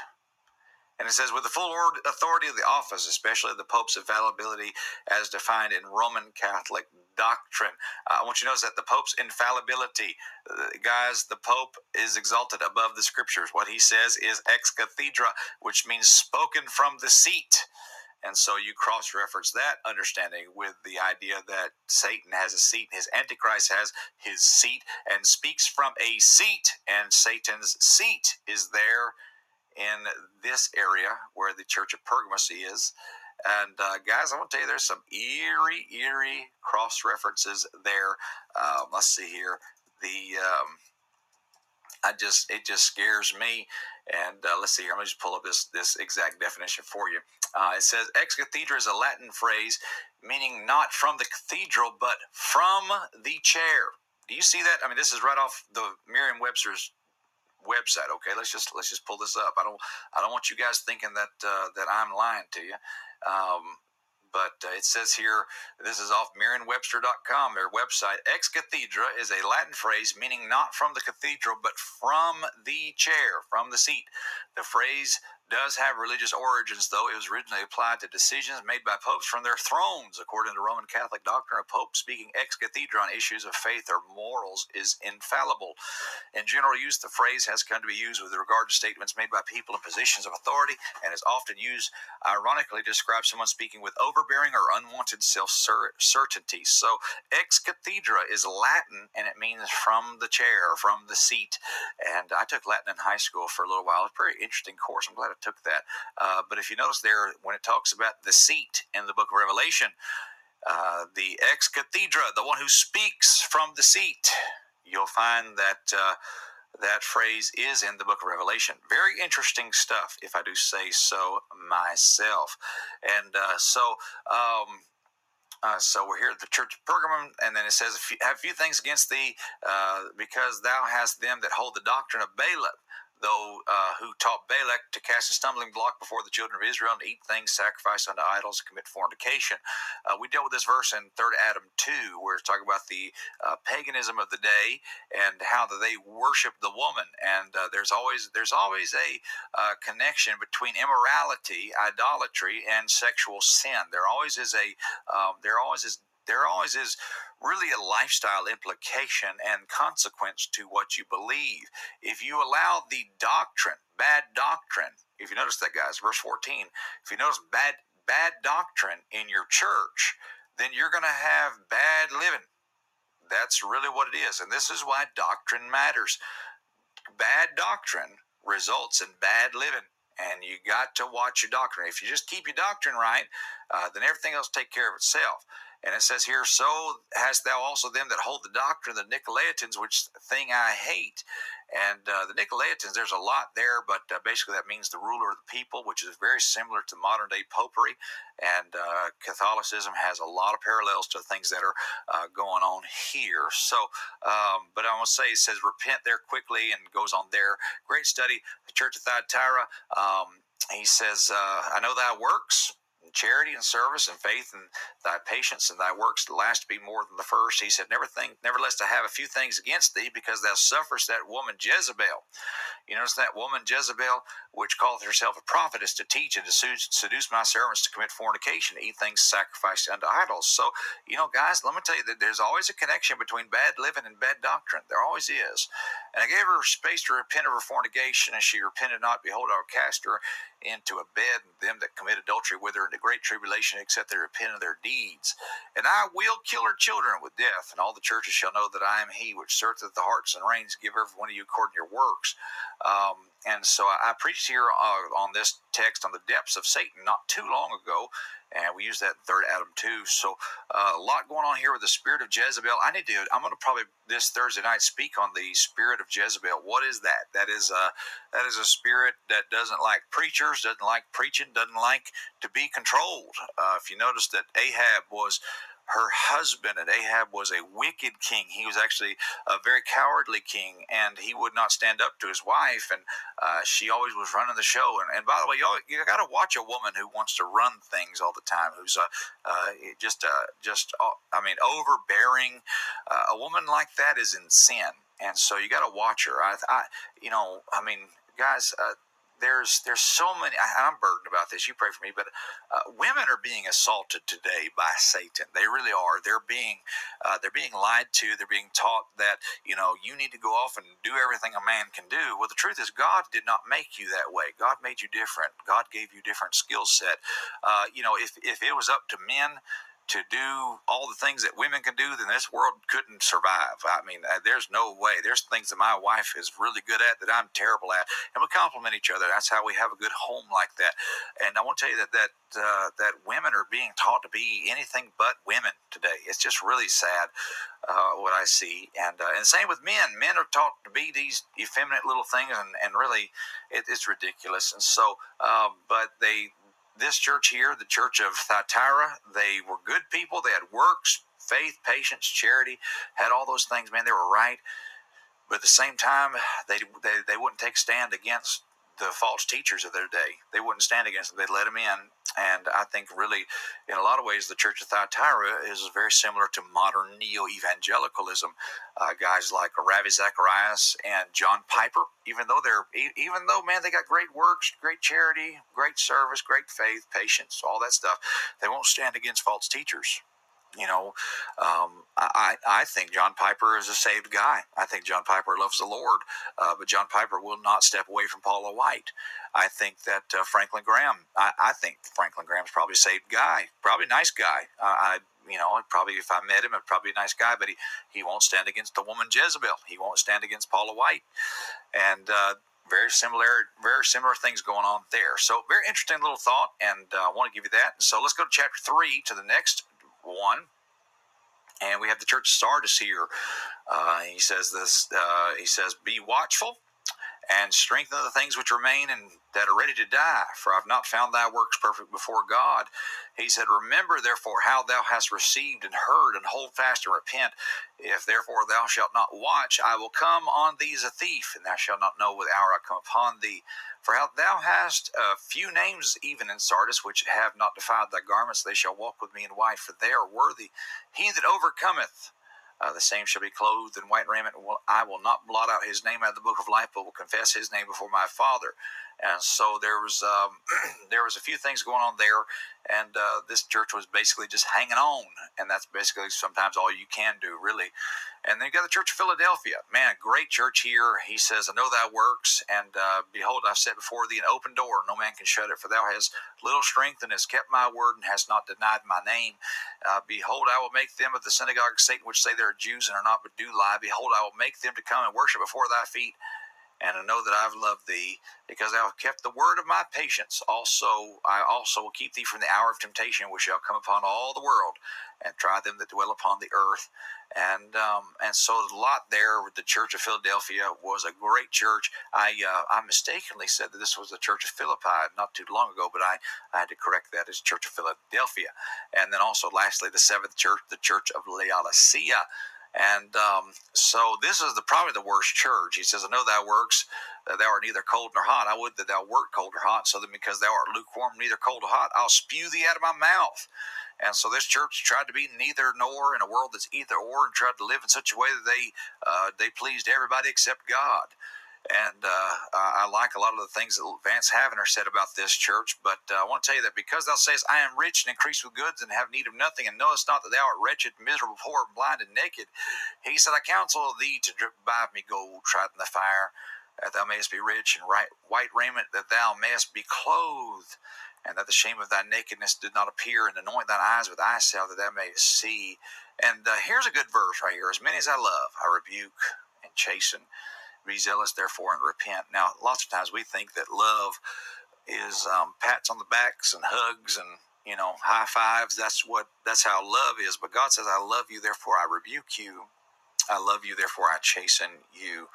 And it says, with the full authority of the office, especially the Pope's infallibility as defined in Roman Catholic doctrine. Uh, I want you to notice that the Pope's infallibility, uh, guys, the Pope is exalted above the scriptures. What he says is ex cathedra, which means spoken from the seat. And so you cross reference that understanding with the idea that Satan has a seat, his Antichrist has his seat and speaks from a seat, and Satan's seat is there in this area where the Church of Pergamos is. And uh, guys, I want to tell you, there's some eerie, eerie cross references there. Um, let's see here. The um, I just it just scares me. And uh, let's see here. Let me just pull up this this exact definition for you. Uh, it says ex cathedra is a Latin phrase meaning not from the cathedral, but from the chair. Do you see that? I mean, this is right off the Merriam-Webster's website. Okay, let's just let's just pull this up. I don't I don't want you guys thinking that uh, that I'm lying to you. Um, but uh, it says here, this is off Merriam-Webster.com, their website. Ex cathedra is a Latin phrase meaning not from the cathedral, but from the chair, from the seat. The phrase does have religious origins, though it was originally applied to decisions made by popes from their thrones. According to Roman Catholic doctrine, a pope speaking ex cathedra on issues of faith or morals is infallible. In general use, the phrase has come to be used with regard to statements made by people in positions of authority and is often used ironically to describe someone speaking with overbearing or unwanted self certainty. So, ex cathedra is Latin and it means from the chair, from the seat. And I took Latin in high school for a little while. It's a very interesting course. I'm glad I took that. Uh, but if you notice there, when it talks about the seat in the book of Revelation, uh, the ex cathedra, the one who speaks from the seat, you'll find that. Uh, that phrase is in the book of Revelation. Very interesting stuff, if I do say so myself. And uh, so, um, uh, so we're here at the church of Pergamum, and then it says, "Have few things against thee, uh, because thou hast them that hold the doctrine of Balaam." Though uh, who taught Balak to cast a stumbling block before the children of Israel and eat things sacrificed unto idols and commit fornication. Uh, we dealt with this verse in Third Adam two, where it's talking about the uh, paganism of the day and how they worship the woman. And uh, there's always there's always a uh, connection between immorality, idolatry, and sexual sin. There always is a um, there always is there always is really a lifestyle implication and consequence to what you believe. If you allow the doctrine, bad doctrine, if you notice that, guys, verse 14, if you notice bad, bad doctrine in your church, then you're going to have bad living. That's really what it is. And this is why doctrine matters. Bad doctrine results in bad living and you got to watch your doctrine. If you just keep your doctrine right, uh, then everything else take care of itself. And it says here, So hast thou also them that hold the doctrine of the Nicolaitans, which thing I hate. And uh, the Nicolaitans, there's a lot there, but uh, basically that means the ruler of the people, which is very similar to modern day popery. And uh, Catholicism has a lot of parallels to things that are uh, going on here. So, um, but I want to say it says repent there quickly and goes on there. Great study. The Church of Thyatira. Um, he says, uh, I know thy works charity and service and faith and thy patience and thy works last be more than the first. He said, Never think, nevertheless, to have a few things against thee, because thou sufferest that woman Jezebel. You notice that woman Jezebel, which calleth herself a prophetess, to teach and to seduce my servants to commit fornication, to eat things sacrificed unto idols. So, you know, guys, let me tell you that there's always a connection between bad living and bad doctrine. There always is. And I gave her space to repent of her fornication, and she repented not. Behold, I will cast her into a bed, and them that commit adultery with her into great tribulation, except they repent of their deeds. And I will kill her children with death, and all the churches shall know that I am he which searcheth the hearts and reins, give every one of you according to your works. Um, and so I, preached here uh, on this text on the depths of Satan not too long ago, and we use that in third Adam too. So uh, a lot going on here with the spirit of Jezebel. I need to. I'm going to probably this Thursday night speak on the spirit of Jezebel. What is that? That is a that is a spirit that doesn't like preachers, doesn't like preaching, doesn't like to be controlled. Uh, if you notice that Ahab was her husband and Ahab was a wicked king. He was actually a very cowardly king, and he would not stand up to his wife, and uh, she always was running the show. And, and by the way, y'all, you got to watch a woman who wants to run things all the time, who's uh, uh, just, uh, just, uh, I mean, overbearing. Uh, a woman like that is in sin, and so you got to watch her. I, I, you know, I mean, guys, there's there's so many. I, am burdened about this. You pray for me, but uh, women are being assaulted today by Satan. They really are. They're being uh, they're being lied to. They're being taught that you know you need to go off and do everything a man can do. Well, the truth is, God did not make you that way. God made you different. God gave you different skill set. Uh, you know, if if it was up to men to do all the things that women can do, then this world couldn't survive. I mean, uh, there's no way. There's things that my wife is really good at that I'm terrible at, and we complement each other. That's how we have a good home like that. And I want to tell you that that uh, that women are being taught to be anything but women today. It's just really sad uh, what I see, and uh, and same with men. Men are taught to be these effeminate little things, and and really, it, it's ridiculous. And so, um, but they this church here, the church of Thyatira, they were good people. They had works, faith, patience, charity, had all those things. Man, they were right. But at the same time, they, they, they wouldn't take stand against the false teachers of their day. They wouldn't stand against them. They'd let them in. And I think really, in a lot of ways, the Church of Thyatira is very similar to modern neo-evangelicalism. Uh, guys like Ravi Zacharias and John Piper, even though they're, even though man, they got great works, great charity, great service, great faith, patience, all that stuff. They won't stand against false teachers. You know, um, I, I think John Piper is a saved guy. I think John Piper loves the Lord, uh, but John Piper will not step away from Paula White. I think that uh, Franklin Graham, I, I, think Franklin Graham's probably a saved guy, probably a nice guy. Uh, I, you know, probably if I met him, I'd probably a nice guy, but he, he won't stand against the woman Jezebel. He won't stand against Paula White. And, uh, very similar, very similar things going on there. So very interesting little thought, and uh, I want to give you that. So let's go to chapter three to the next one. And we have the church Sardis here. Uh, he says this. Uh, he says, "Be watchful." and strengthen the things which remain and that are ready to die, for I've not found thy works perfect before God. He said, Remember therefore how thou hast received and heard, and hold fast and repent. If therefore thou shalt not watch, I will come on thee as a thief, and thou shalt not know what hour I come upon thee. For how thou hast a few names even in Sardis which have not defiled thy garments, they shall walk with me in white, for they are worthy. He that overcometh, uh, the same shall be clothed in white raiment. I will not blot out his name out of the book of life, but will confess his name before my Father. And so there was um, there was a few things going on there, and uh, this church was basically just hanging on, and that's basically sometimes all you can do, really. And then you got the Church of Philadelphia. Man, great church here. He says, I know thy works, and uh, behold, I've set before thee an open door, no man can shut it. For thou hast little strength, and hast kept my word, and hast not denied my name. Uh, behold, I will make them of the synagogue of Satan, which say they are Jews and are not, but do lie. Behold, I will make them to come and worship before thy feet and I know that I've loved thee because thou hast kept the word of my patience. Also, I also will keep thee from the hour of temptation, which shall come upon all the world, and try them that dwell upon the earth. And um, and so the lot there with the Church of Philadelphia was a great church. I uh, I mistakenly said that this was the Church of Philippi not too long ago, but I, I had to correct that as Church of Philadelphia. And then also, lastly, the seventh church, the Church of Laodicea. And um, so this is the probably the worst church. He says, I know thy works, that thou art neither cold nor hot. I would that thou wert cold or hot, so that because thou art lukewarm, neither cold nor hot, I'll spew thee out of my mouth. And so this church tried to be neither nor in a world that's either or, and tried to live in such a way that they uh, they pleased everybody except God. And uh, I like a lot of the things that Vance Havner said about this church. But uh, I want to tell you that because thou sayest, I am rich and increased with goods and have need of nothing, and knowest not that thou art wretched, miserable, poor, blind, and naked, he said, I counsel thee to buy me gold tried in the fire, that thou mayest be rich, and right, white raiment, that thou mayest be clothed, and that the shame of thy nakedness did not appear, and anoint thine eyes with eye salve, that thou mayest see. And uh, here's a good verse right here. As many as I love, I rebuke and chasten. Be zealous, therefore, and repent. Now, lots of times we think that love is um, pats on the backs and hugs and you know high fives. That's what that's how love is. But God says, "I love you, therefore I rebuke you. I love you, therefore I chasten you."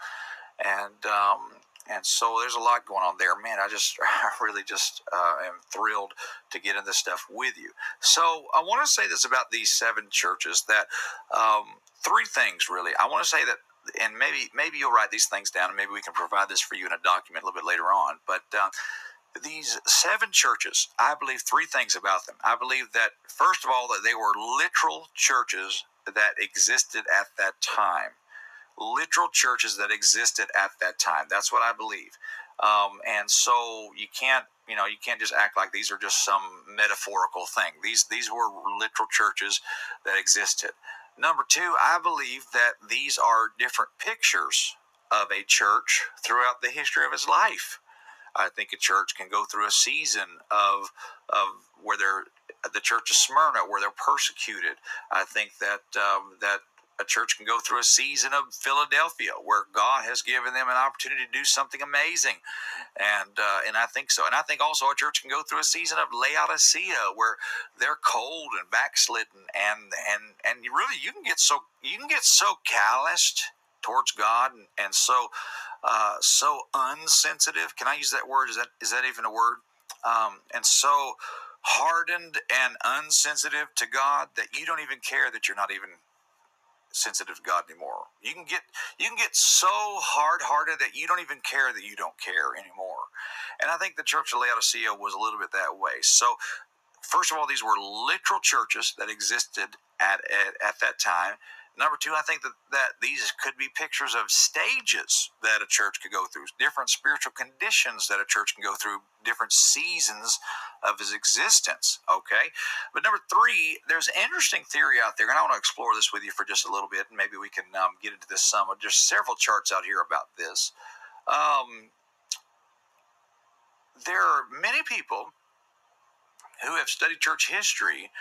And um, and so there's a lot going on there. Man, I just, I really just uh, am thrilled to get in this stuff with you. So I want to say this about these seven churches that um, three things really. I want to say that and maybe maybe you'll write these things down, and maybe we can provide this for you in a document a little bit later on. But uh, these seven churches, I believe three things about them. I believe that first of all that they were literal churches that existed at that time, literal churches that existed at that time. That's what I believe. Um, and so you can't you know you can't just act like these are just some metaphorical thing. These these were literal churches that existed. Number two, I believe that these are different pictures of a church throughout the history of its life. I think a church can go through a season of of where they're the church of Smyrna where they're persecuted. I think that um, that a church can go through a season of Philadelphia where God has given them an opportunity to do something amazing, and uh, and I think so. And I think also a church can go through a season of Laodicea where they're cold and backslidden, and and and really you can get so you can get so calloused towards God and, and so uh, so unsensitive. Can I use that word? Is that is that even a word? Um, and so hardened and unsensitive to God that you don't even care that you're not even sensitive to God anymore. You can get you can get so hard hearted that you don't even care that you don't care anymore. And I think the Church of Laodicea was a little bit that way. So, first of all, these were literal churches that existed at, at, at that time. Number two, I think that, that these could be pictures of stages that a church could go through, different spiritual conditions that a church can go through, different seasons of its existence. Okay. But number three, there's an interesting theory out there, and I want to explore this with you for just a little bit, and maybe we can um, get into this some. There's several charts out here about this. Um, there are many people who have studied church history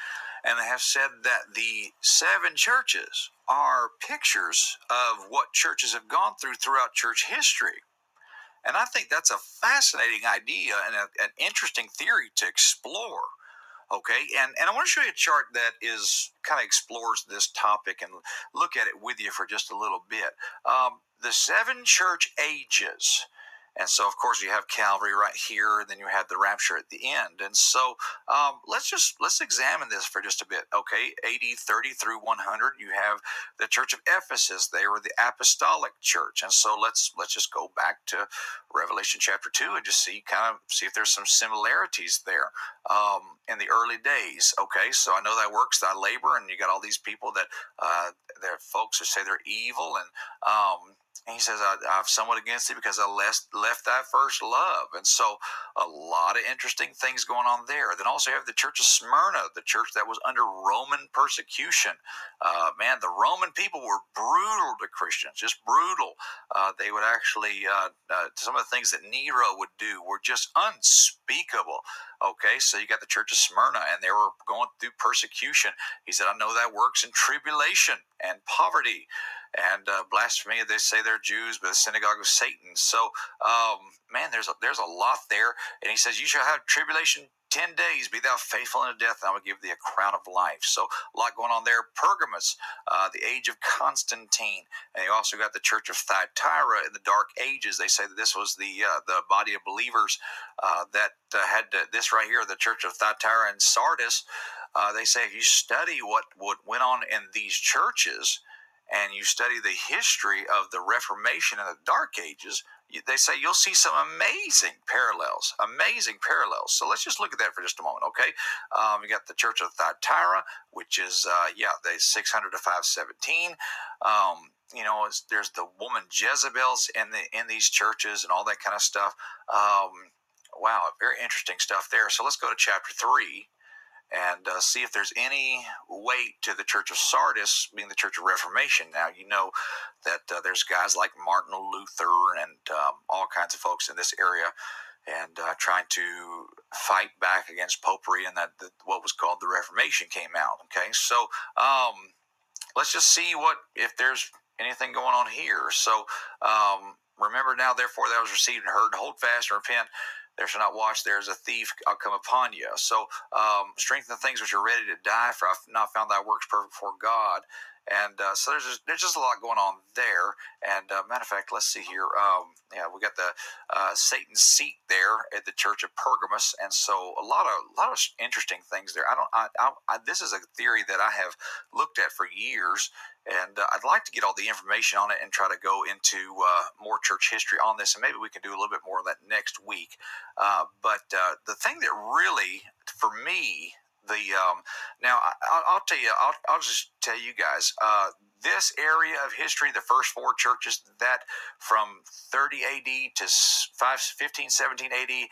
and have said that the seven churches are pictures of what churches have gone through throughout church history. And I think that's a fascinating idea and a, an interesting theory to explore. Okay, and, and I want to show you a chart that is kind of explores this topic and look at it with you for just a little bit. Um, the seven church ages and so, of course, you have Calvary right here, and then you have the rapture at the end. And so, um, let's just let's examine this for just a bit. Okay, AD 30 through 100, you have the Church of Ephesus. They were the apostolic church, and so let's let's just go back to Revelation chapter two and just see kind of see if there's some similarities there um, in the early days. Okay, so I know that works. I labor, and you got all these people that uh, they're folks who say they're evil and um, and he says, I, have somewhat against it because I left, left that first love. And so a lot of interesting things going on there. Then also have the Church of Smyrna, the church that was under Roman persecution. Uh, man, the Roman people were brutal to Christians, just brutal. Uh, they would actually, uh, uh some of the things that Nero would do were just unspeakable. Okay, so you got the Church of Smyrna, and they were going through persecution. He said, I know that works in tribulation and poverty and uh, blasphemy. They say they're Jews, but the synagogue of Satan. So, um, man, there's a, there's a lot there. And he says, "You shall have tribulation." 10 days, be thou faithful unto death, and I will give thee a crown of life. So, a lot going on there. Pergamus, uh, the age of Constantine. And you also got the church of Thyatira in the Dark Ages. They say that this was the uh, the body of believers uh, that uh, had to, this right here, the church of Thyatira and Sardis. Uh, they say if you study what, what went on in these churches, and you study the history of the Reformation and the Dark Ages, they say you'll see some amazing parallels, amazing parallels. So let's just look at that for just a moment, okay? Um, you got the Church of Thyatira, which is, uh, yeah, the 600 to 517. Um, you know, there's the woman Jezebels in the in these churches and all that kind of stuff. Um, wow, very interesting stuff there. So let's go to chapter three and uh, see if there's any weight to the Church of Sardis being the Church of Reformation. Now, you know that uh, there's guys like Martin Luther and um, all kinds of folks in this area and uh, trying to fight back against popery and that the, what was called the Reformation came out. Okay, so um, let's just see what if there's anything going on here. So um, remember now, therefore, that was received and heard, hold fast and repent there shall not watch, there is a thief, I'll come upon you. So um, strengthen the things which are ready to die, for I've not found thy works perfect before God. And uh, so there's just, there's just a lot going on there. And uh, matter of fact, let's see here. Um, yeah, we got the uh, Satan's seat there at the Church of Pergamus, and so a lot of a lot of interesting things there. I don't. I, I, I, this is a theory that I have looked at for years, and uh, I'd like to get all the information on it and try to go into uh, more church history on this, and maybe we can do a little bit more of that next week. Uh, but the thing that really, for me, the um, now I, will tell you I'll, I'll just tell you guys uh, this area of history the first four churches that from 30 AD to 5, 15 17 AD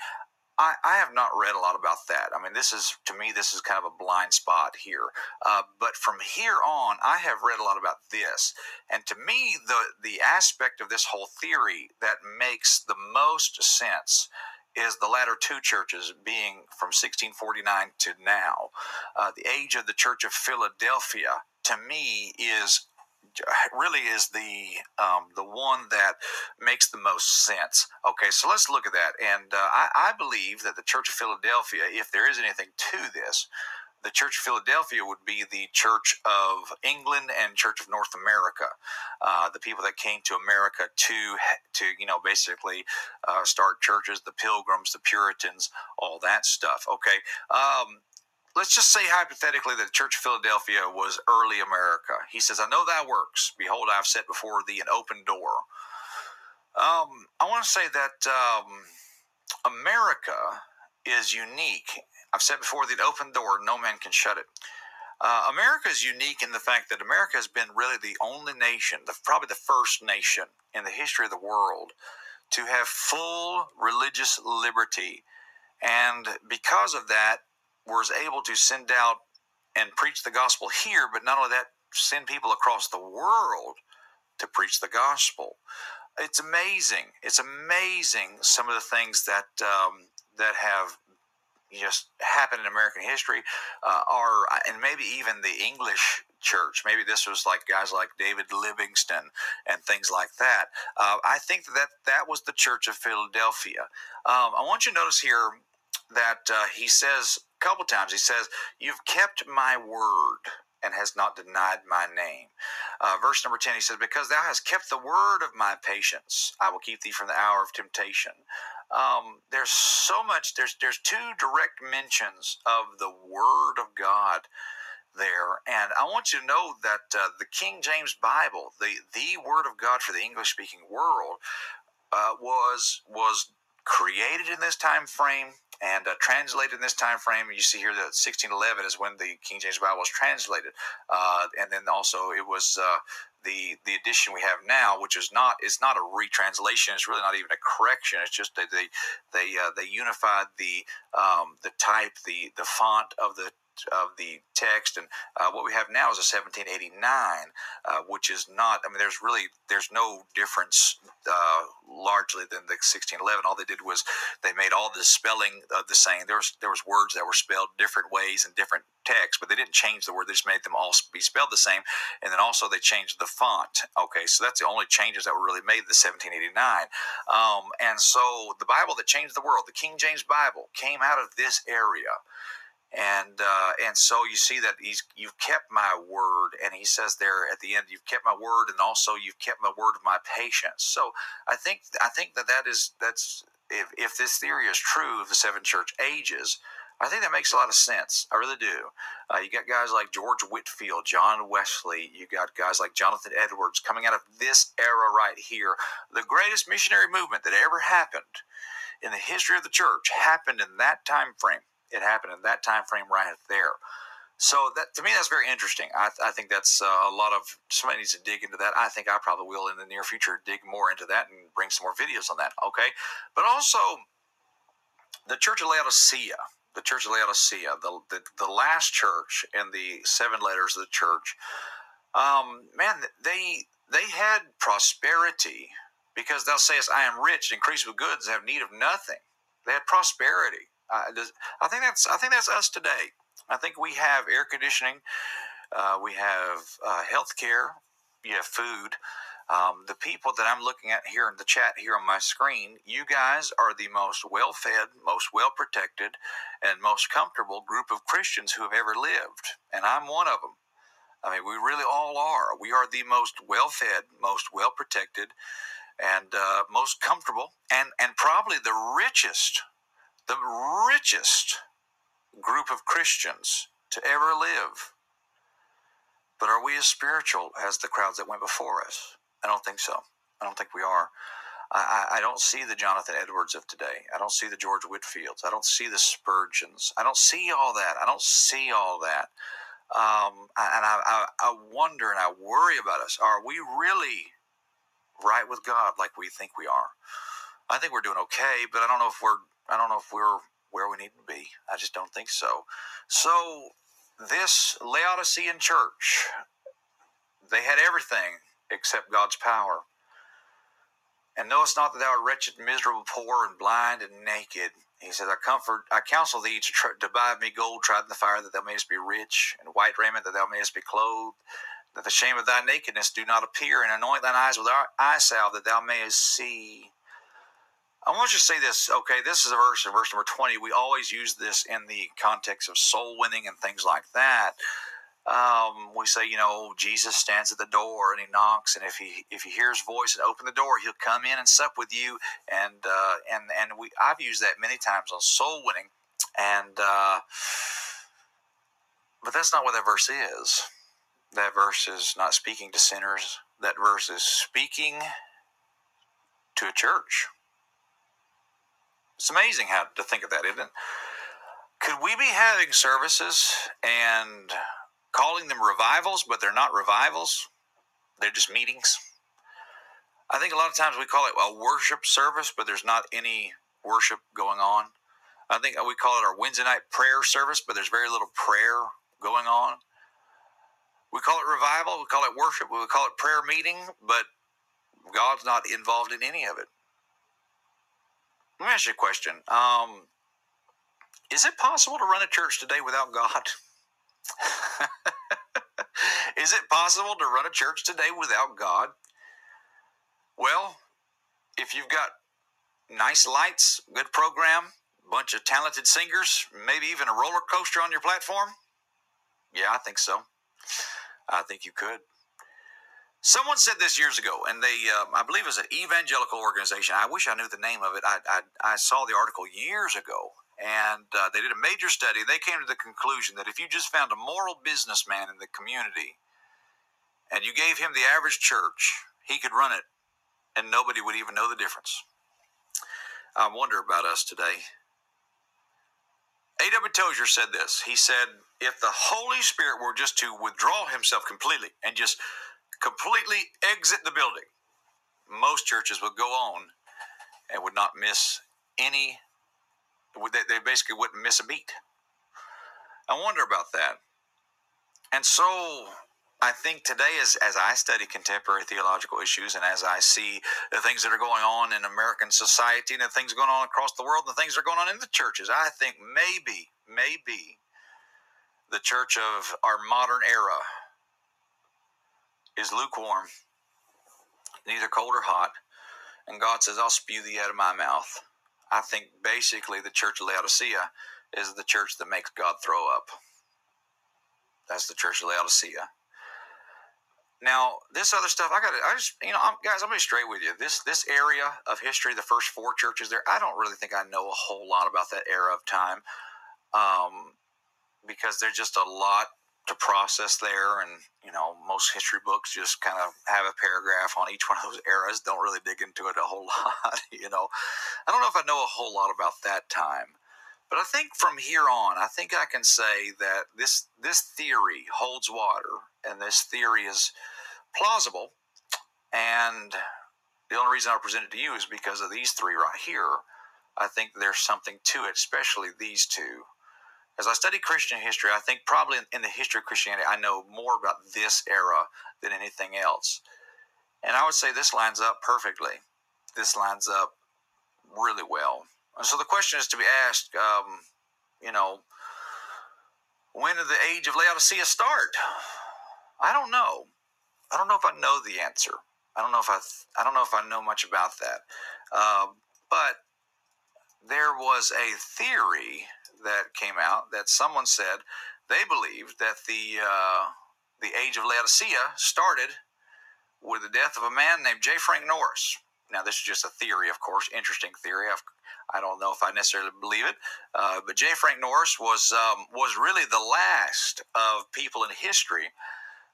I, I, have not read a lot about that. I mean, this is to me, this is kind of a blind spot here. Uh, but from here on, I have read a lot about this, and to me, the the aspect of this whole theory that makes the most sense is the latter two churches being from 1649 to now. Uh, the age of the Church of Philadelphia, to me, is really is the um, the one that makes the most sense. Okay, so let's look at that, and uh, I, I believe that the Church of Philadelphia, if there is anything to this, the Church of Philadelphia would be the Church of England and Church of North America, uh, the people that came to America to to you know basically uh, start churches, the Pilgrims, the Puritans, all that stuff. Okay. Um, let's just say hypothetically that the Church of Philadelphia was early America. He says, I know that works. Behold, I've set before thee an open door. Um, I want to say that um, America is unique. I've said before, the open door, no man can shut it. Uh, America is unique in the fact that America has been really the only nation, the, probably the first nation in the history of the world to have full religious liberty. And because of that, was able to send out and preach the gospel here, but not only that, send people across the world to preach the gospel. It's amazing. It's amazing some of the things that um, that have just happened in American history, uh, are and maybe even the English church. Maybe this was like guys like David Livingstone and things like that. Uh, I think that that was the Church of Philadelphia. Um, I want you to notice here that uh, he says a couple times. He says, "You've kept my word." and has not denied my name. Uh, verse number 10, he says, Because thou hast kept the word of my patience, I will keep thee from the hour of temptation. Um, there's so much, there's, there's two direct mentions of the word of God there. And I want you to know that uh, the King James Bible, the, the word of God for the English speaking world, uh, was, was created in this time frame and uh, translated in this time frame. You see here that 1611 is when the King James Bible was translated, uh, and then also it was uh, the the edition we have now, which is not it's not a retranslation. It's really not even a correction. It's just that they they uh, they unified the um, the type, the the font of the of the text, and uh, what we have now is a 1789, uh, which is not. I mean, there's really there's no difference uh, largely than the 1611. All they did was they made all the spelling of the same. There was there was words that were spelled different ways in different texts, but they didn't change the word. They just made them all be spelled the same, and then also they changed the font. Okay, so that's the only changes that were really made the 1789. Um, and so the Bible that changed the world, the King James Bible, came out of this area and uh, and so you see that he's you've kept my word, and he says there at the end, you've kept my word, and also you've kept my word of my patience. So I think I think that that is that's if if this theory is true of the seven church ages. I think that makes a lot of sense. I really do. Uh, you got guys like George Whitefield, John Wesley. You got guys like Jonathan Edwards coming out of this era right here. The greatest missionary movement that ever happened in the history of the church happened in that time frame it happened in that time frame right there. So that to me, that's very interesting. I, I think that's uh, a lot of somebody needs to dig into that. I think I probably will in the near future dig more into that and bring some more videos on that. Okay, but also the Church of Laodicea, the Church of Laodicea, the the, the last church and the seven letters of the church. Um, man, they they had prosperity because thou sayest, "I am rich, increase with goods, have need of nothing." They had prosperity. Does, I think that's I think that's us today. I think we have air conditioning, uh, we have uh, health care, you have food. Um, the people that I'm looking at here in the chat here on my screen, you guys are the most well fed, most well protected, and most comfortable group of Christians who have ever lived. And I'm one of them. I mean, we really all are. We are the most well fed, most well protected, and uh, most comfortable, and, and probably the richest the richest group of Christians to ever live. But are we as spiritual as the crowds that went before us? I don't think so. I don't think we are. I, I, don't see the Jonathan Edwards of today. I don't see the George Whitefields. I don't see the Spurgeons. I don't see all that. I don't see all that. Um, and I, I, I wonder and I worry about us. Are we really right with God like we think we are? I think we're doing okay, but I don't know if we're I don't know if we're where we need to be. I just don't think so. So, this Laodicean church, they had everything except God's power. And knowest not that thou art wretched, miserable, poor, and blind, and naked. He says, I comfort, I counsel thee to, try, to buy me gold tried in the fire, that thou mayest be rich, and white raiment, that thou mayest be clothed, that the shame of thy nakedness do not appear, and anoint thine eyes with eye salve, that thou mayest see. I want you to say this. Okay, this is a verse in verse number 20. We always use this in the context of soul winning and things like that. Um, we say, you know, Jesus stands at the door and he knocks, and if he if he hears voice and open the door, he'll come in and sup with you. And uh, and and we I've used that many times on soul winning, and uh, but that's not what that verse is. That verse is not speaking to sinners. That verse is speaking to a church It's amazing how to think of that, isn't it? Could we be having services and calling them revivals, but they're not revivals? They're just meetings. I think a lot of times we call it a worship service, but there's not any worship going on. I think we call it our Wednesday night prayer service, but there's very little prayer going on. We call it revival, we call it worship, we call it prayer meeting, but God's not involved in any of it. Let me ask you a question. Um, is it possible to run a church today without God? is it possible to run a church today without God? Well, if you've got nice lights, good program, bunch of talented singers, maybe even a roller coaster on your platform, yeah, I think so. I think you could. Someone said this years ago, and they, uh, I believe it was an evangelical organization. I wish I knew the name of it. I, I, I saw the article years ago, and uh, they did a major study. They came to the conclusion that if you just found a moral businessman in the community and you gave him the average church, he could run it, and nobody would even know the difference. I wonder about us today. A.W. Tozer said this. He said, if the Holy Spirit were just to withdraw himself completely and just completely exit the building, most churches would go on and would not miss any, they basically wouldn't miss a beat. I wonder about that. And so I think today, as, as I study contemporary theological issues and as I see the things that are going on in American society and the things going on across the world and the things that are going on in the churches, I think maybe, maybe the church of our modern era is lukewarm, neither cold or hot. And God says, I'll spew thee out of my mouth. I think basically the church of Laodicea is the church that makes God throw up. That's the church of Laodicea. Now, this other stuff, I got to, I just, you know, I'm, guys, I'm going to be straight with you. This this area of history, the first four churches there, I don't really think I know a whole lot about that era of time, um, because there's just a lot to process there, and you know, most history books just kind of have a paragraph on each one of those eras. Don't really dig into it a whole lot, you know. I don't know if I know a whole lot about that time. But I think from here on, I think I can say that this this theory holds water, and this theory is plausible. And the only reason I present it to you is because of these three right here. I think there's something to it, especially these two. As I study Christian history, I think probably in, the history of Christianity, I know more about this era than anything else. And I would say this lines up perfectly. This lines up really well. And so the question is to be asked, um, you know, when did the age of Laodicea start? I don't know. I don't know if I know the answer. I don't know if I I don't know if I know much about that. Uh, but there was a theory that came out that someone said they believed that the uh, the age of Laodicea started with the death of a man named J. Frank Norris. Now, this is just a theory, of course, interesting theory. I've, I do not know if I necessarily believe it, uh, but J. Frank Norris was um, was really the last of people in history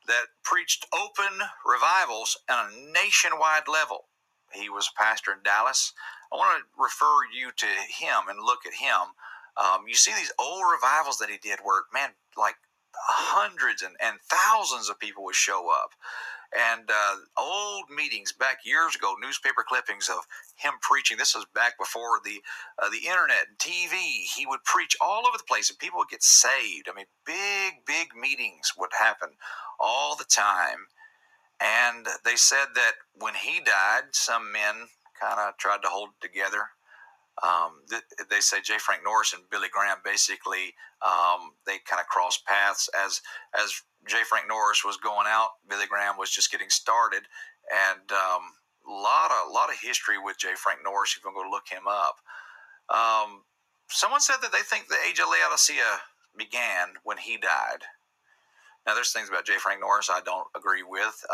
that preached open revivals on a nationwide level. He was a pastor in Dallas. I want to refer you to him and look at him. Um, you see these old revivals that he did where, man, like hundreds and, and thousands of people would show up and uh, old meetings back years ago, newspaper clippings of him preaching. This was back before the uh, the internet and TV. He would preach all over the place, and people would get saved. I mean, big, big meetings would happen all the time. And they said that when he died, some men kind of tried to hold it together. Um, th- they say J. Frank Norris and Billy Graham basically um, they kind of crossed paths as as J. Frank Norris was going out. Billy Graham was just getting started, and um, a lot of lot of history with J. Frank Norris. If you to go look him up, um, someone said that they think the age of Laodicea began when he died. Now, there's things about J. Frank Norris I don't agree with.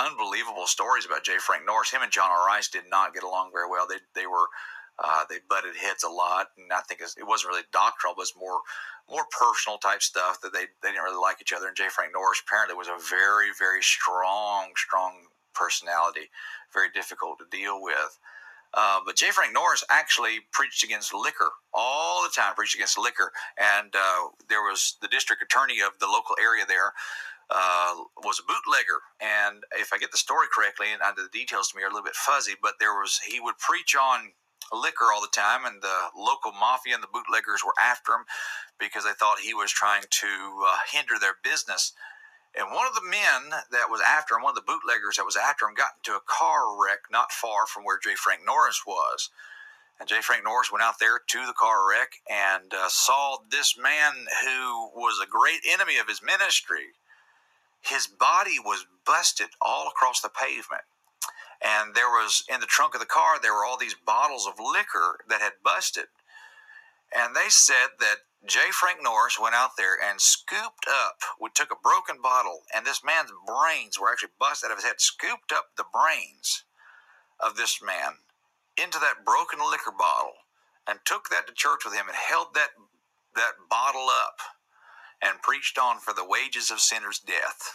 Unbelievable stories about J. Frank Norris. Him and John R. Rice did not get along very well. They they were uh, they butted heads a lot, and I think it wasn't really doctrinal, but it was more more personal type stuff that they, they didn't really like each other. And J. Frank Norris apparently was a very, very strong, strong personality, very difficult to deal with. Uh, but J. Frank Norris actually preached against liquor all the time, preached against liquor. And uh, there was the district attorney of the local area there uh, was a bootlegger. And if I get the story correctly, and the details to me are a little bit fuzzy, but there was he would preach on liquor all the time, and the local mafia and the bootleggers were after him because they thought he was trying to uh, hinder their business. And one of the men that was after him, one of the bootleggers that was after him, got into a car wreck not far from where J. Frank Norris was. And J. Frank Norris went out there to the car wreck and uh, saw this man who was a great enemy of his ministry. His body was busted all across the pavement. And there was in the trunk of the car, there were all these bottles of liquor that had busted. And they said that J. Frank Norris went out there and scooped up, we took a broken bottle, and this man's brains were actually busted out of his head, scooped up the brains of this man into that broken liquor bottle and took that to church with him and held that that bottle up and preached on for the wages of sinners death.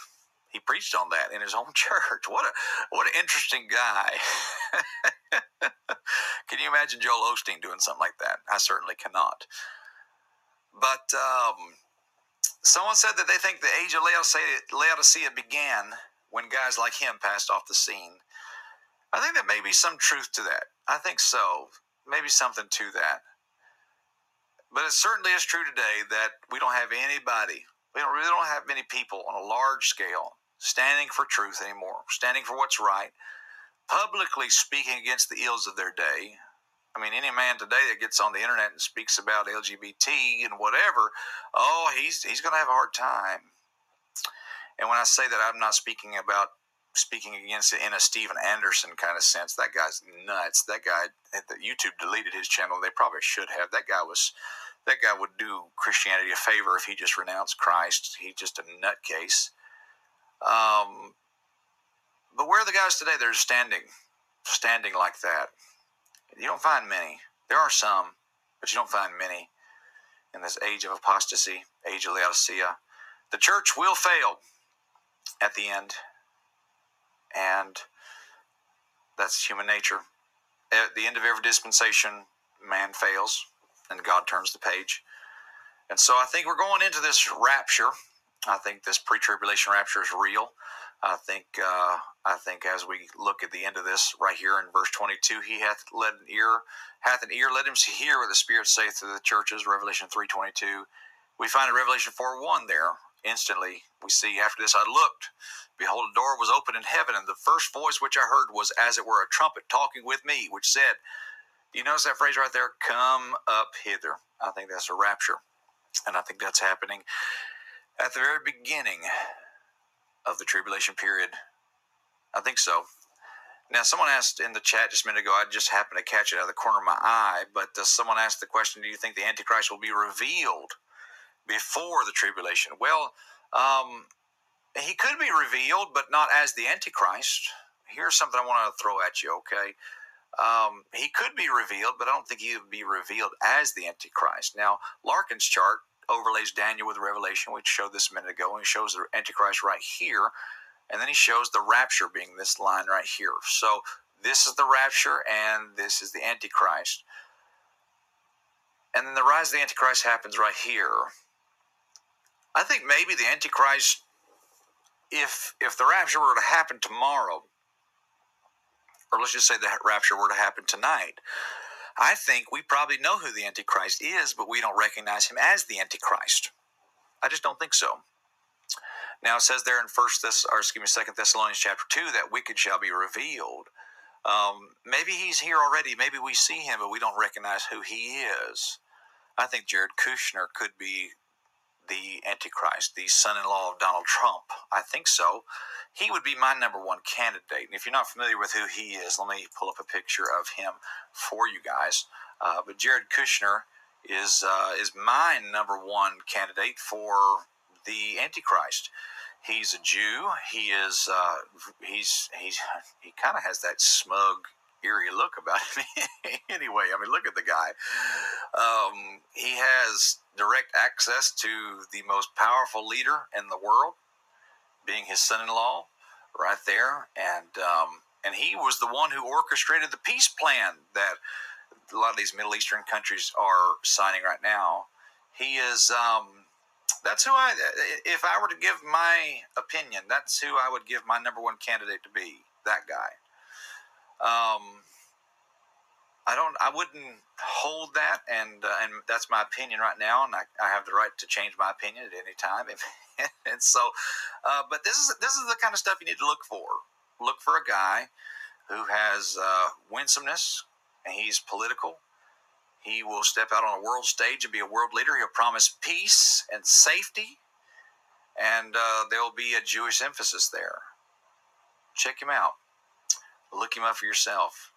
He preached on that in his own church. What a what an interesting guy. Can you imagine Joel Osteen doing something like that? I certainly cannot. But um, someone said that they think the age of Laodicea, Laodicea began when guys like him passed off the scene. I think there may be some truth to that. I think so. Maybe something to that. But it certainly is true today that we don't have anybody, we don't really don't have many people on a large scale standing for truth anymore, standing for what's right, publicly speaking against the ills of their day, I mean, any man today that gets on the internet and speaks about LGBT and whatever, oh, he's he's going to have a hard time. And when I say that, I'm not speaking about speaking against it in a Steven Anderson kind of sense. That guy's nuts. That guy, YouTube deleted his channel. They probably should have. That guy was, that guy would do Christianity a favor if he just renounced Christ. He's just a nutcase. Um, but where are the guys today that are standing, standing like that? You don't find many. There are some, but you don't find many in this age of apostasy, age of Laodicea. The church will fail at the end, and that's human nature. At the end of every dispensation, man fails, and God turns the page. And so I think we're going into this rapture. I think this pre-tribulation rapture is real. I think uh, I think as we look at the end of this right here in verse 22, he hath led an ear, hath an ear, let him hear what the Spirit saith to the churches. Revelation 3:22. We find in Revelation 4:1 there. Instantly, we see after this I looked, behold, a door was open in heaven, and the first voice which I heard was as it were a trumpet talking with me, which said, "Do you notice that phrase right there? Come up hither." I think that's a rapture, and I think that's happening at the very beginning of the tribulation period? I think so. Now, someone asked in the chat just a minute ago, I just happened to catch it out of the corner of my eye, but uh, someone asked the question Do you think the Antichrist will be revealed before the tribulation? Well, um, he could be revealed, but not as the Antichrist. Here's something I want to throw at you, okay? Um, he could be revealed, but I don't think he would be revealed as the Antichrist. Now, Larkin's chart overlays Daniel with Revelation, which showed this a minute ago, and he shows the Antichrist right here. And then he shows the rapture being this line right here. So this is the rapture, and this is the Antichrist. And then the rise of the Antichrist happens right here. I think maybe the Antichrist, if if the rapture were to happen tomorrow, or let's just say the rapture were to happen tonight, I think we probably know who the Antichrist is, but we don't recognize him as the Antichrist. I just don't think so. Now it says there in First Thess, or excuse me, Second Thessalonians chapter two that wicked shall be revealed. Um, maybe he's here already. Maybe we see him, but we don't recognize who he is. I think Jared Kushner could be the Antichrist, the son-in-law of Donald Trump. I think so. He would be my number one candidate. And if you're not familiar with who he is, let me pull up a picture of him for you guys. Uh, but Jared Kushner is uh, is my number one candidate for the Antichrist. He's a Jew. He is. Uh, he's. He's. He kind of has that smug, eerie look about him. anyway, I mean, look at the guy. Um, he has direct access to the most powerful leader in the world, being his son-in-law, right there, and um, and he was the one who orchestrated the peace plan that a lot of these Middle Eastern countries are signing right now. He is. Um, that's who I. If I were to give my opinion, that's who I would give my number one candidate to be. That guy. Um, I don't. I wouldn't hold that, and uh, and that's my opinion right now, and I, I have the right to change my opinion at any time. and so, uh, but this is this is the kind of stuff you need to look for. Look for a guy who has uh, winsomeness, and he's political. He will step out on a world stage and be a world leader. He'll promise peace and safety, and uh, there will be a Jewish emphasis there. Check him out. Look him up for yourself.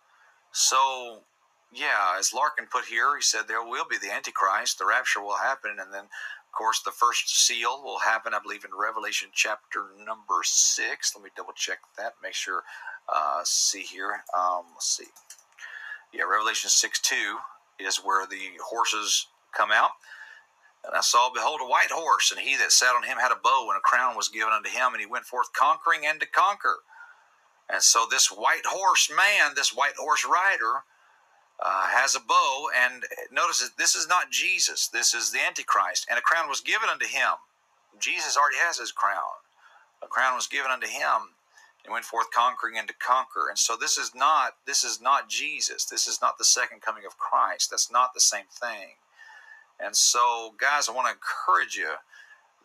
So yeah, as Larkin put here, he said there will be the Antichrist, the rapture will happen, and then, of course, the first seal will happen, I believe, in Revelation chapter number six. Let me double check that, make sure. Uh, see here. Um, let's see. Yeah, Revelation 6 2 is where the horses come out. And I saw, behold, a white horse, and he that sat on him had a bow, and a crown was given unto him, and he went forth conquering and to conquer. And so, this white horse man, this white horse rider, uh, has a bow, and notice that this is not Jesus. This is the Antichrist, and a crown was given unto him. Jesus already has his crown. A crown was given unto him, and went forth conquering and to conquer. And so this is not this is not Jesus. This is not the second coming of Christ. That's not the same thing. And so, guys, I want to encourage you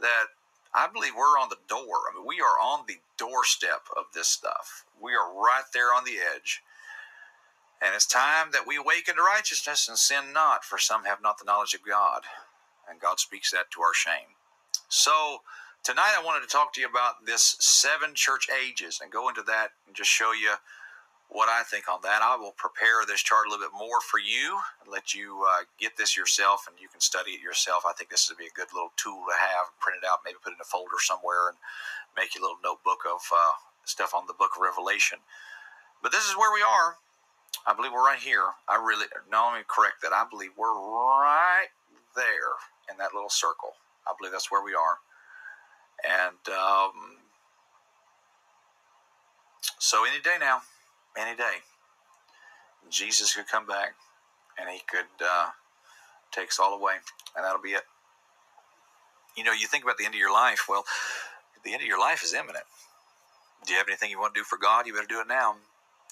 that I believe we're on the door. I mean, we are on the doorstep of this stuff. We are right there on the edge. And it's time that we awaken to righteousness and sin not, for some have not the knowledge of God. And God speaks that to our shame. So, tonight I wanted to talk to you about this seven church ages and go into that and just show you what I think on that. I will prepare this chart a little bit more for you and let you uh, get this yourself and you can study it yourself. I think this would be a good little tool to have, print it out, maybe put it in a folder somewhere and make a little notebook of uh, stuff on the book of Revelation. But this is where we are. I believe we're right here. I really, no, let me correct that. I believe we're right there in that little circle. I believe that's where we are. And um, so any day now, any day, Jesus could come back and he could uh, take us all away, and that'll be it. You know, you think about the end of your life. Well, the end of your life is imminent. Do you have anything you want to do for God? You better do it now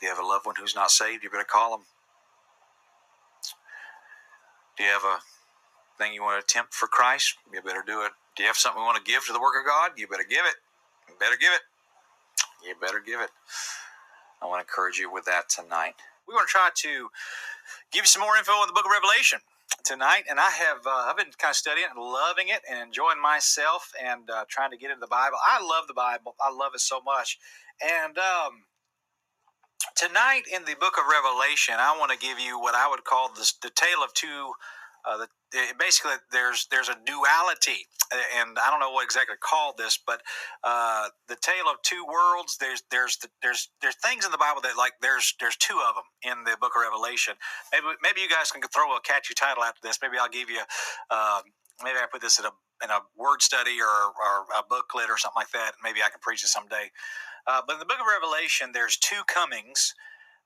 you have a loved one who's not saved, you better call them. Do you have a thing you want to attempt for Christ? You better do it. Do you have something you want to give to the work of God? You better give it. You better give it. You better give it. I want to encourage you with that tonight. We want to try to give you some more info on the book of Revelation tonight, and I have uh, I've been kind of studying and loving it and enjoying myself and uh, trying to get into the Bible. I love the Bible. I love it so much, and um, tonight in the book of Revelation, I want to give you what I would call the, the tale of two. Uh, the, basically, there's there's a duality, and I don't know what exactly called this, but uh, the tale of two worlds. There's there's there's there's things in the Bible that like there's there's two of them in the book of Revelation. Maybe maybe you guys can throw a catchy title after this. Maybe I'll give you. Uh, maybe I put this in a in a word study or, or a booklet or something like that. Maybe I can preach it someday. Uh, but in the book of Revelation, there's two comings,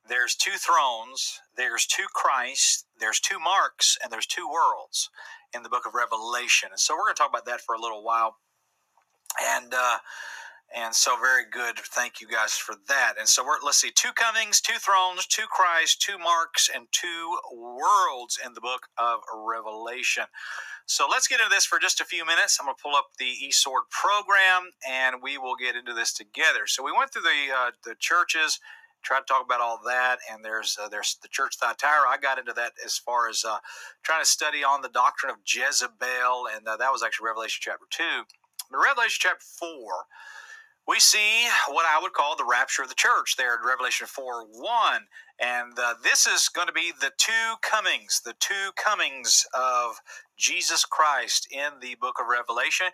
there's two thrones, there's two Christ, there's two marks, and there's two worlds in the book of Revelation. And so we're going to talk about that for a little while. And uh, and so very good. Thank you guys for that. And so we're let's see, two comings, two thrones, two Christ, two marks, and two worlds in the book of Revelation. So let's get into this for just a few minutes. I'm going to pull up the eSword program, and we will get into this together. So we went through the uh, the churches, tried to talk about all that, and there's uh, there's the church Thyatira. I got into that as far as uh, trying to study on the doctrine of Jezebel, and uh, that was actually Revelation chapter two. But Revelation chapter four we see what I would call the rapture of the church there in Revelation 4 1. And uh, this is going to be the two comings, the two comings of Jesus Christ in the book of Revelation.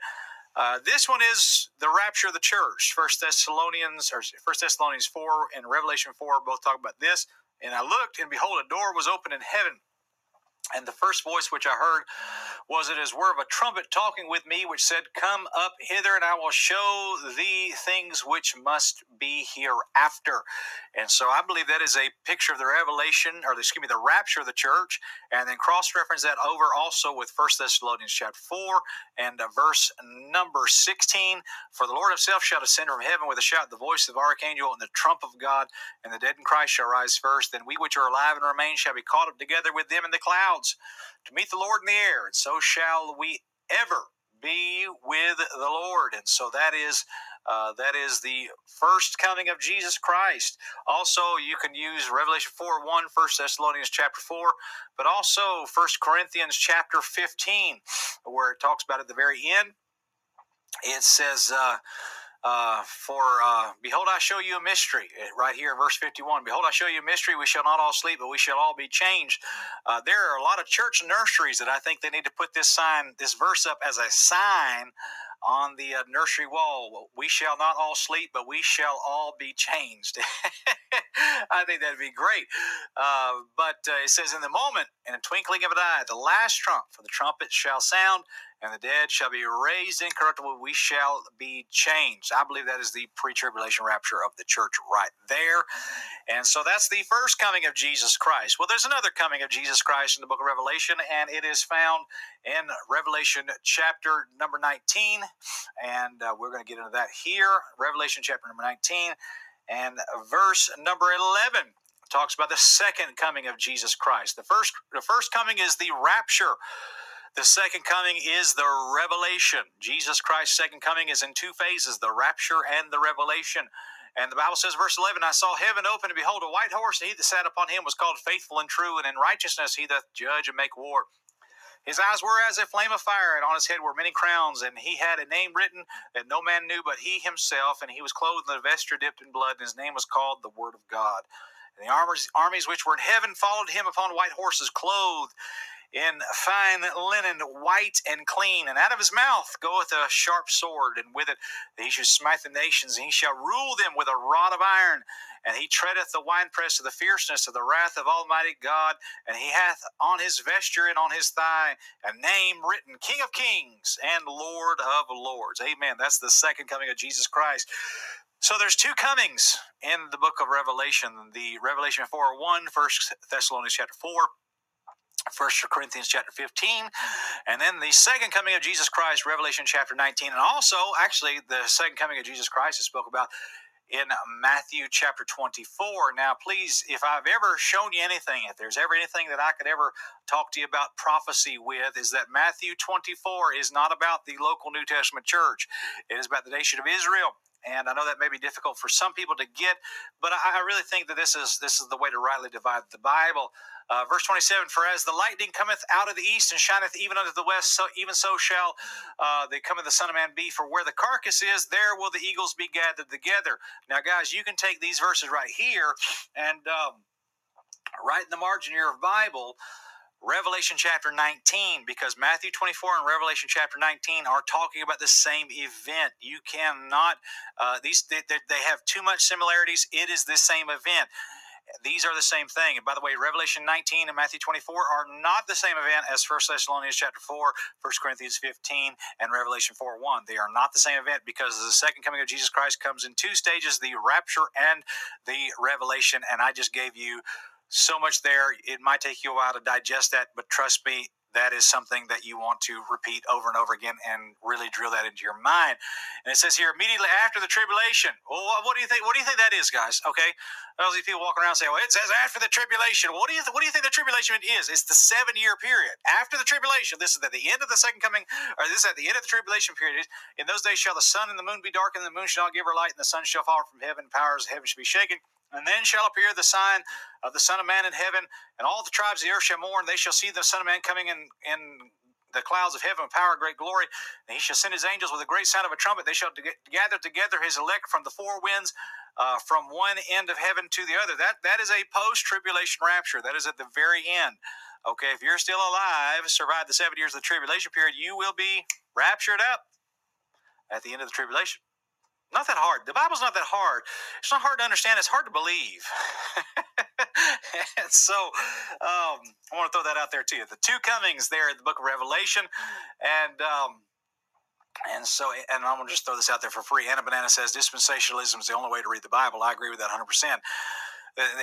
Uh, this one is the rapture of the church. First Thessalonians or First Thessalonians 4 and Revelation 4 both talk about this. And I looked, and behold, a door was opened in heaven. And the first voice which I heard was it as were of a trumpet talking with me, which said, Come up hither, and I will show thee things which must be hereafter. And so I believe that is a picture of the revelation, or excuse me, the rapture of the church, and then cross-reference that over also with First Thessalonians chapter 4 and uh, verse number 16. For the Lord himself shall descend from heaven with a shout, the voice of the archangel, and the trump of God, and the dead in Christ shall rise first. Then we which are alive and remain shall be caught up together with them in the clouds to meet the Lord in the air, and so shall we ever be with the Lord. And so that is uh, that is the first coming of Jesus Christ. Also, you can use Revelation 4 1, 1 Thessalonians chapter 4, but also 1 Corinthians chapter 15, where it talks about at the very end. It says, uh, uh, for uh, behold, I show you a mystery. Eh, right here in verse 51 Behold, I show you a mystery. We shall not all sleep, but we shall all be changed. Uh, there are a lot of church nurseries that I think they need to put this sign, this verse up as a sign on the uh, nursery wall. We shall not all sleep, but we shall all be changed. I think that'd be great. Uh, but uh, it says, In the moment, in a twinkling of an eye, the last trump, for the trumpet shall sound, and the dead shall be raised incorruptible. We shall be changed. I believe that is the pre tribulation rapture of the church right there. And so that's the first coming of Jesus Christ. Well, there's another coming of Jesus Christ in the book of Revelation, and it is found in Revelation chapter number 19. And uh, we're going to get into that here. Revelation chapter number 19 and verse number 11 talks about the second coming of Jesus Christ. The first the first coming is the rapture. The second coming is the revelation. Jesus Christ's second coming is in two phases the rapture and the revelation. And the Bible says, verse 11, I saw heaven open, and behold, a white horse, and he that sat upon him was called faithful and true, and in righteousness he doth judge and make war. His eyes were as a flame of fire, and on his head were many crowns, and he had a name written that no man knew but he himself, and he was clothed in a vesture dipped in blood, and his name was called the Word of God. And the armies, armies which were in heaven followed him upon white horses, clothed in fine linen, white and clean. And out of his mouth goeth a sharp sword, and with it he shall smite the nations, and he shall rule them with a rod of iron. And he treadeth the winepress of the fierceness of the wrath of Almighty God. And he hath on his vesture and on his thigh a name written King of Kings and Lord of Lords. Amen. That's the second coming of Jesus Christ. So there's two comings in the book of Revelation. The Revelation 4 1, 1 Thessalonians chapter 4 First Corinthians chapter 15, and then the second coming of Jesus Christ, Revelation chapter 19, and also actually the second coming of Jesus Christ is spoke about in Matthew chapter 24. Now, please, if I've ever shown you anything, if there's ever anything that I could ever talk to you about prophecy with, is that Matthew 24 is not about the local New Testament church. It is about the nation of Israel. And I know that may be difficult for some people to get, but I, I really think that this is this is the way to rightly divide the Bible. Uh, verse 27 For as the lightning cometh out of the east and shineth even unto the west, so even so shall uh, the coming of the Son of Man be. For where the carcass is, there will the eagles be gathered together. Now, guys, you can take these verses right here and um, in the margin of your Bible. Revelation chapter 19, because Matthew 24 and Revelation chapter 19 are talking about the same event. You cannot, uh, these they, they have too much similarities. It is the same event. These are the same thing. And by the way, Revelation 19 and Matthew 24 are not the same event as 1 Thessalonians chapter 4, 1 Corinthians 15, and Revelation 4 1. They are not the same event because the second coming of Jesus Christ comes in two stages the rapture and the revelation. And I just gave you so much there. It might take you a while to digest that, but trust me, that is something that you want to repeat over and over again and really drill that into your mind. And it says here, immediately after the tribulation. Well, what do you think? What do you think that is, guys? Okay, all these people walking around saying, "Well, it says after the tribulation." What do you th- What do you think the tribulation is? It's the seven year period after the tribulation. This is at the end of the second coming, or this is at the end of the tribulation period. In those days shall the sun and the moon be darkened, and the moon shall not give her light, and the sun shall fall from heaven. Powers of heaven shall be shaken. And then shall appear the sign of the Son of Man in heaven, and all the tribes of the earth shall mourn. They shall see the Son of Man coming in, in the clouds of heaven with power great glory. And he shall send his angels with a great sound of a trumpet. They shall gather together his elect from the four winds, uh, from one end of heaven to the other. That that is a post tribulation rapture. That is at the very end. Okay, if you're still alive, survive the seven years of the tribulation period, you will be raptured up at the end of the tribulation. Not that hard. The Bible's not that hard. It's not hard to understand. It's hard to believe. and so um, I want to throw that out there to you. The two comings there in the book of Revelation. And. Um, and so, and I'm going to just throw this out there for free. Anna Banana says dispensationalism is the only way to read the Bible. I agree with that 100%. Uh,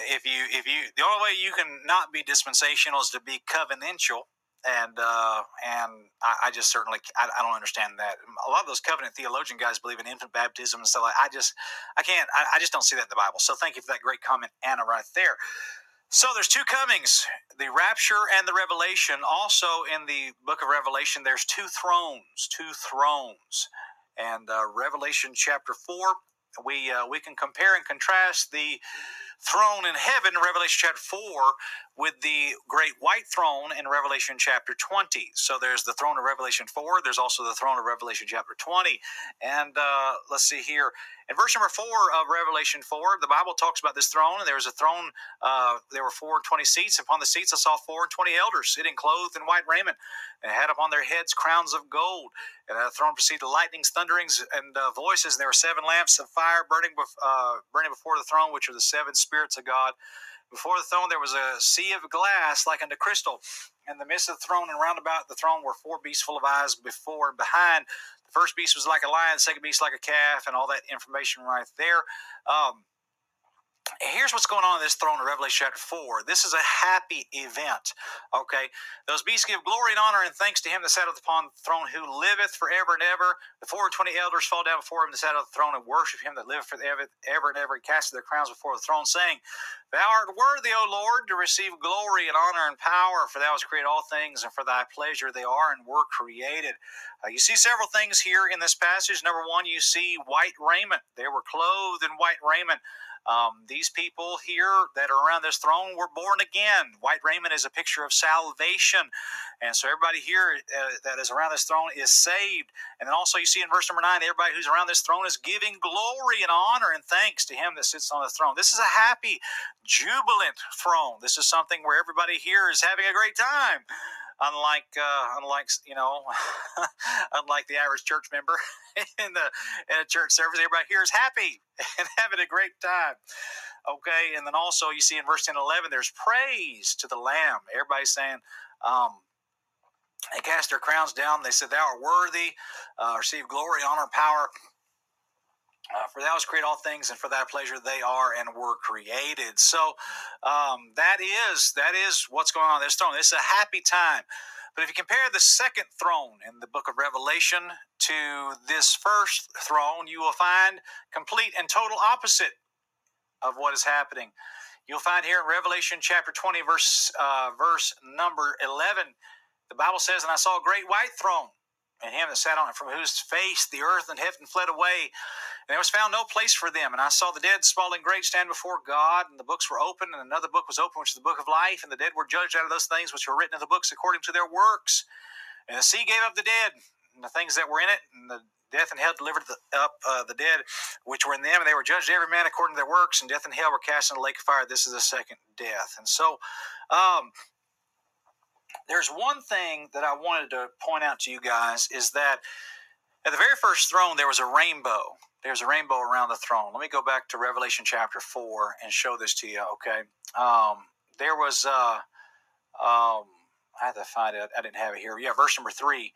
if you, if you, the only way you can not be dispensational is to be covenantal and uh, and I, I, just certainly I, I, don't understand that. A lot of those covenant theologian guys believe in infant baptism and stuff like. I just I can't. I, I, just don't see that in the Bible. So thank you for that great comment, Anna, right there. So there's two comings: the rapture and the revelation. Also in the book of Revelation, there's two thrones, two thrones, and uh, Revelation chapter four. We uh, we can compare and contrast the throne in heaven Revelation chapter 4 with the great white throne in Revelation chapter 20. So there's the throne of Revelation 4, there's also the throne of Revelation chapter 20. And uh, let's see here. In verse number 4 of Revelation 4, the Bible talks about this throne, and there was a throne, uh, there were four and twenty seats. Upon the seats I saw four and twenty elders sitting clothed in white raiment, and had upon their heads crowns of gold. And the throne proceeded lightnings, thunderings, and uh, voices. And there were seven lamps of fire burning, bef- uh, burning before the throne, which are the seven spirits of God. Before the throne there was a sea of glass like unto crystal. In the midst of the throne and round about the throne were four beasts full of eyes before and behind. The first beast was like a lion, the second beast like a calf, and all that information right there. Um, here's what's going on in this throne of Revelation chapter 4. This is a happy event. Okay. Those beasts give glory and honor and thanks to him that sat upon the throne who liveth forever and ever. The four and twenty elders fall down before him that sat on the throne and worship him that liveth forever ever and ever and cast their crowns before the throne, saying, Thou art worthy, O Lord, to receive glory and honor and power, for thou hast created all things, and for thy pleasure they are and were created. Uh, you see several things here in this passage. Number one, you see white raiment. They were clothed in white raiment. Um, these people here that are around this throne were born again. White raiment is a picture of salvation. And so everybody here uh, that is around this throne is saved. And then also you see in verse number nine, everybody who's around this throne is giving glory and honor and thanks to him that sits on the throne. This is a happy, jubilant throne. This is something where everybody here is having a great time unlike uh, unlike you know unlike the average church member in the in a church service everybody here is happy and having a great time. Okay and then also you see in verse 10 and 11 there's praise to the lamb. Everybody's saying um, they cast their crowns down. They said thou art worthy uh, receive glory honor power uh, for thou hast created all things, and for thy pleasure they are and were created. So um, that is that is what's going on this throne. It's a happy time. But if you compare the second throne in the book of Revelation to this first throne, you will find complete and total opposite of what is happening. You'll find here in Revelation chapter 20, verse uh, verse number 11, the Bible says, "And I saw a great white throne." And him that sat on it, from whose face the earth and heaven fled away, and there was found no place for them. And I saw the dead, small and great, stand before God, and the books were open, and another book was open, which is the book of life, and the dead were judged out of those things which were written in the books according to their works. And the sea gave up the dead, and the things that were in it, and the death and hell delivered the, up uh, the dead which were in them, and they were judged every man according to their works, and death and hell were cast into the lake of fire. This is the second death. And so, um, there's one thing that I wanted to point out to you guys is that at the very first throne there was a rainbow. There's a rainbow around the throne. Let me go back to Revelation chapter four and show this to you. Okay, um, there was. Uh, um, I had to find it. I didn't have it here. Yeah, verse number three.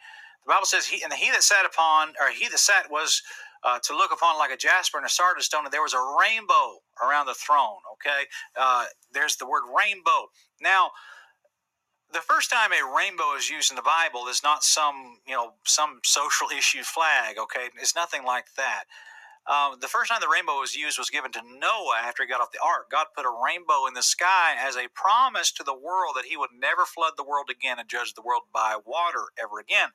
The Bible says, "He and he that sat upon, or he that sat was uh, to look upon like a jasper and a sardis stone, and there was a rainbow around the throne." Okay, uh, there's the word rainbow. Now, the first time a rainbow is used in the Bible is not some, you know, some social issue flag. Okay, it's nothing like that. Um, the first time the rainbow was used was given to Noah after he got off the ark. God put a rainbow in the sky as a promise to the world that He would never flood the world again and judge the world by water ever again.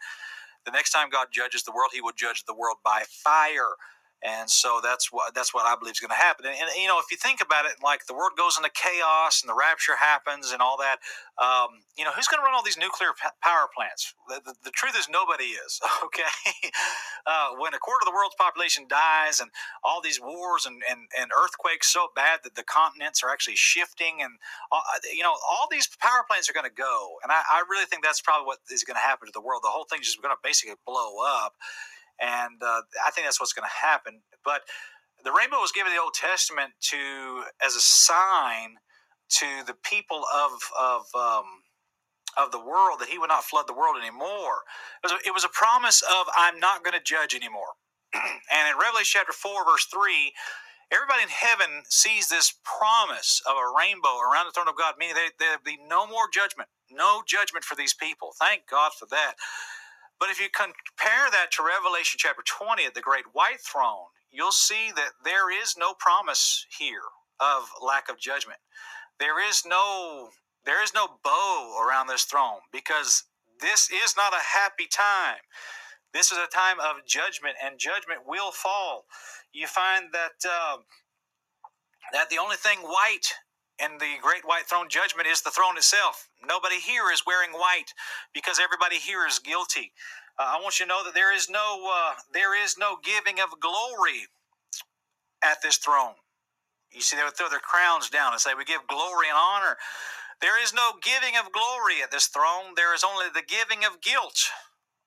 The next time God judges the world, He would judge the world by fire and so that's what that's what I believe is going to happen. And, and, you know, if you think about it, like the world goes into chaos and the rapture happens and all that, um, you know, who's going to run all these nuclear power plants? The, the, the truth is, nobody is. Okay, uh, when a quarter of the world's population dies and all these wars and, and, and earthquakes so bad that the continents are actually shifting, and uh, you know, all these power plants are going to go. And I, I really think that's probably what is going to happen to the world. The whole thing's just going to basically blow up and uh, I think that's what's going to happen. But the rainbow was given the Old Testament to as a sign to the people of of um, of the world that He would not flood the world anymore. It was a, it was a promise of I'm not going to judge anymore. and in Revelation chapter four, verse three. Everybody in heaven sees this promise of a rainbow around the throne of God, meaning there, there'll be no more judgment, no judgment for these people. Thank God for that. But if you compare that to Revelation chapter 20 at the great white throne, you'll see that there is no promise here of lack of judgment. There is no there is no bow around this throne because this is not a happy time. This is a time of judgment, and judgment will fall. You find that uh, that the only thing white in the great white throne judgment is the throne itself. Nobody here is wearing white because everybody here is guilty. Uh, I want you to know that there is no uh, there is no giving of glory at this throne. You see, they would throw their crowns down and say, "We give glory and honor." There is no giving of glory at this throne. There is only the giving of guilt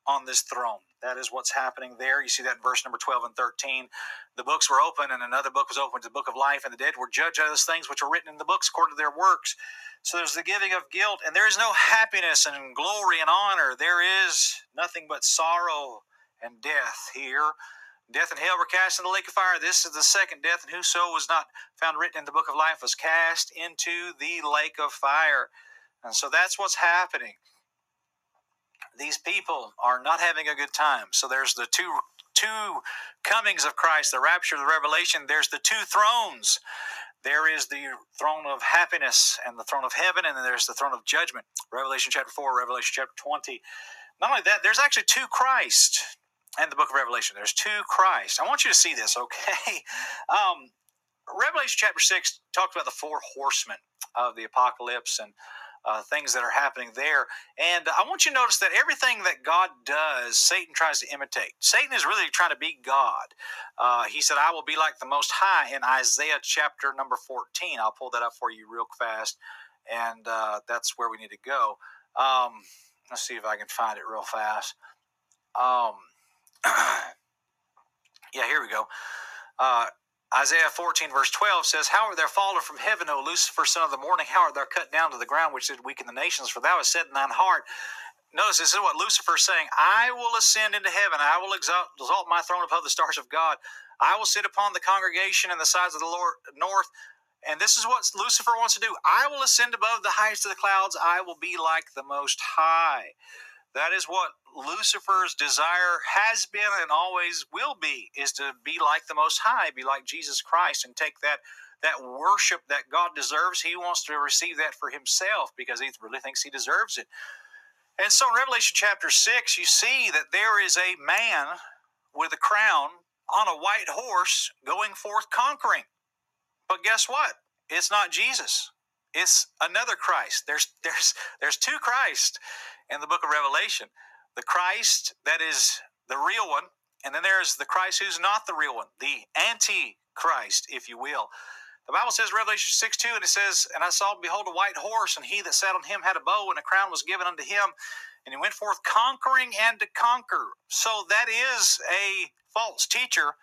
on this throne. That is what's happening there. You see that in verse number 12 and 13. The books were open, and another book was opened, the book of life, and the dead were judged of those things which were written in the books according to their works. So there's the giving of guilt, and there is no happiness and glory and honor. There is nothing but sorrow and death here. Death and hell were cast in the lake of fire. This is the second death, and whoso was not found written in the book of life was cast into the lake of fire. And so that's what's happening these people are not having a good time. So there's the two two comings of Christ, the rapture, the revelation. There's the two thrones. There is the throne of happiness and the throne of heaven, and then there's the throne of judgment. Revelation chapter 4, Revelation chapter 20. Not only that, there's actually two Christ in the book of Revelation. There's two Christ. I want you to see this, okay? Um, Revelation chapter 6 talks about the four horsemen of the apocalypse and uh, things that are happening there. And I want you to notice that everything that God does, Satan tries to imitate. Satan is really trying to be God. Uh, he said, I will be like the Most High in Isaiah chapter number 14. I'll pull that up for you real fast. And uh, that's where we need to go. Um, let's see if I can find it real fast. Um, yeah, here we go. Isaiah 14, verse 12 says, How art thou fallen from heaven, O Lucifer, son of the morning? How art thou cut down to the ground, which did weaken the nations? For thou hast said in thine heart, Notice this is what Lucifer is saying I will ascend into heaven, I will exalt, exalt my throne above the stars of God. I will sit upon the congregation in the sides of the Lord, north. And this is what Lucifer wants to do I will ascend above the heights of the clouds, I will be like the Most High. That is what Lucifer's desire has been and always will be is to be like the most high, be like Jesus Christ and take that that worship that God deserves. He wants to receive that for himself because he really thinks he deserves it. And so in Revelation chapter 6, you see that there is a man with a crown on a white horse going forth conquering. But guess what? It's not Jesus. It's another Christ. There's there's there's two Christ in the book of Revelation. The Christ that is the real one, and then there's the Christ who's not the real one, the anti-Christ, if you will. The Bible says, Revelation 6 2, and it says, And I saw, behold, a white horse, and he that sat on him had a bow, and a crown was given unto him. And he went forth conquering and to conquer. So that is a false teacher.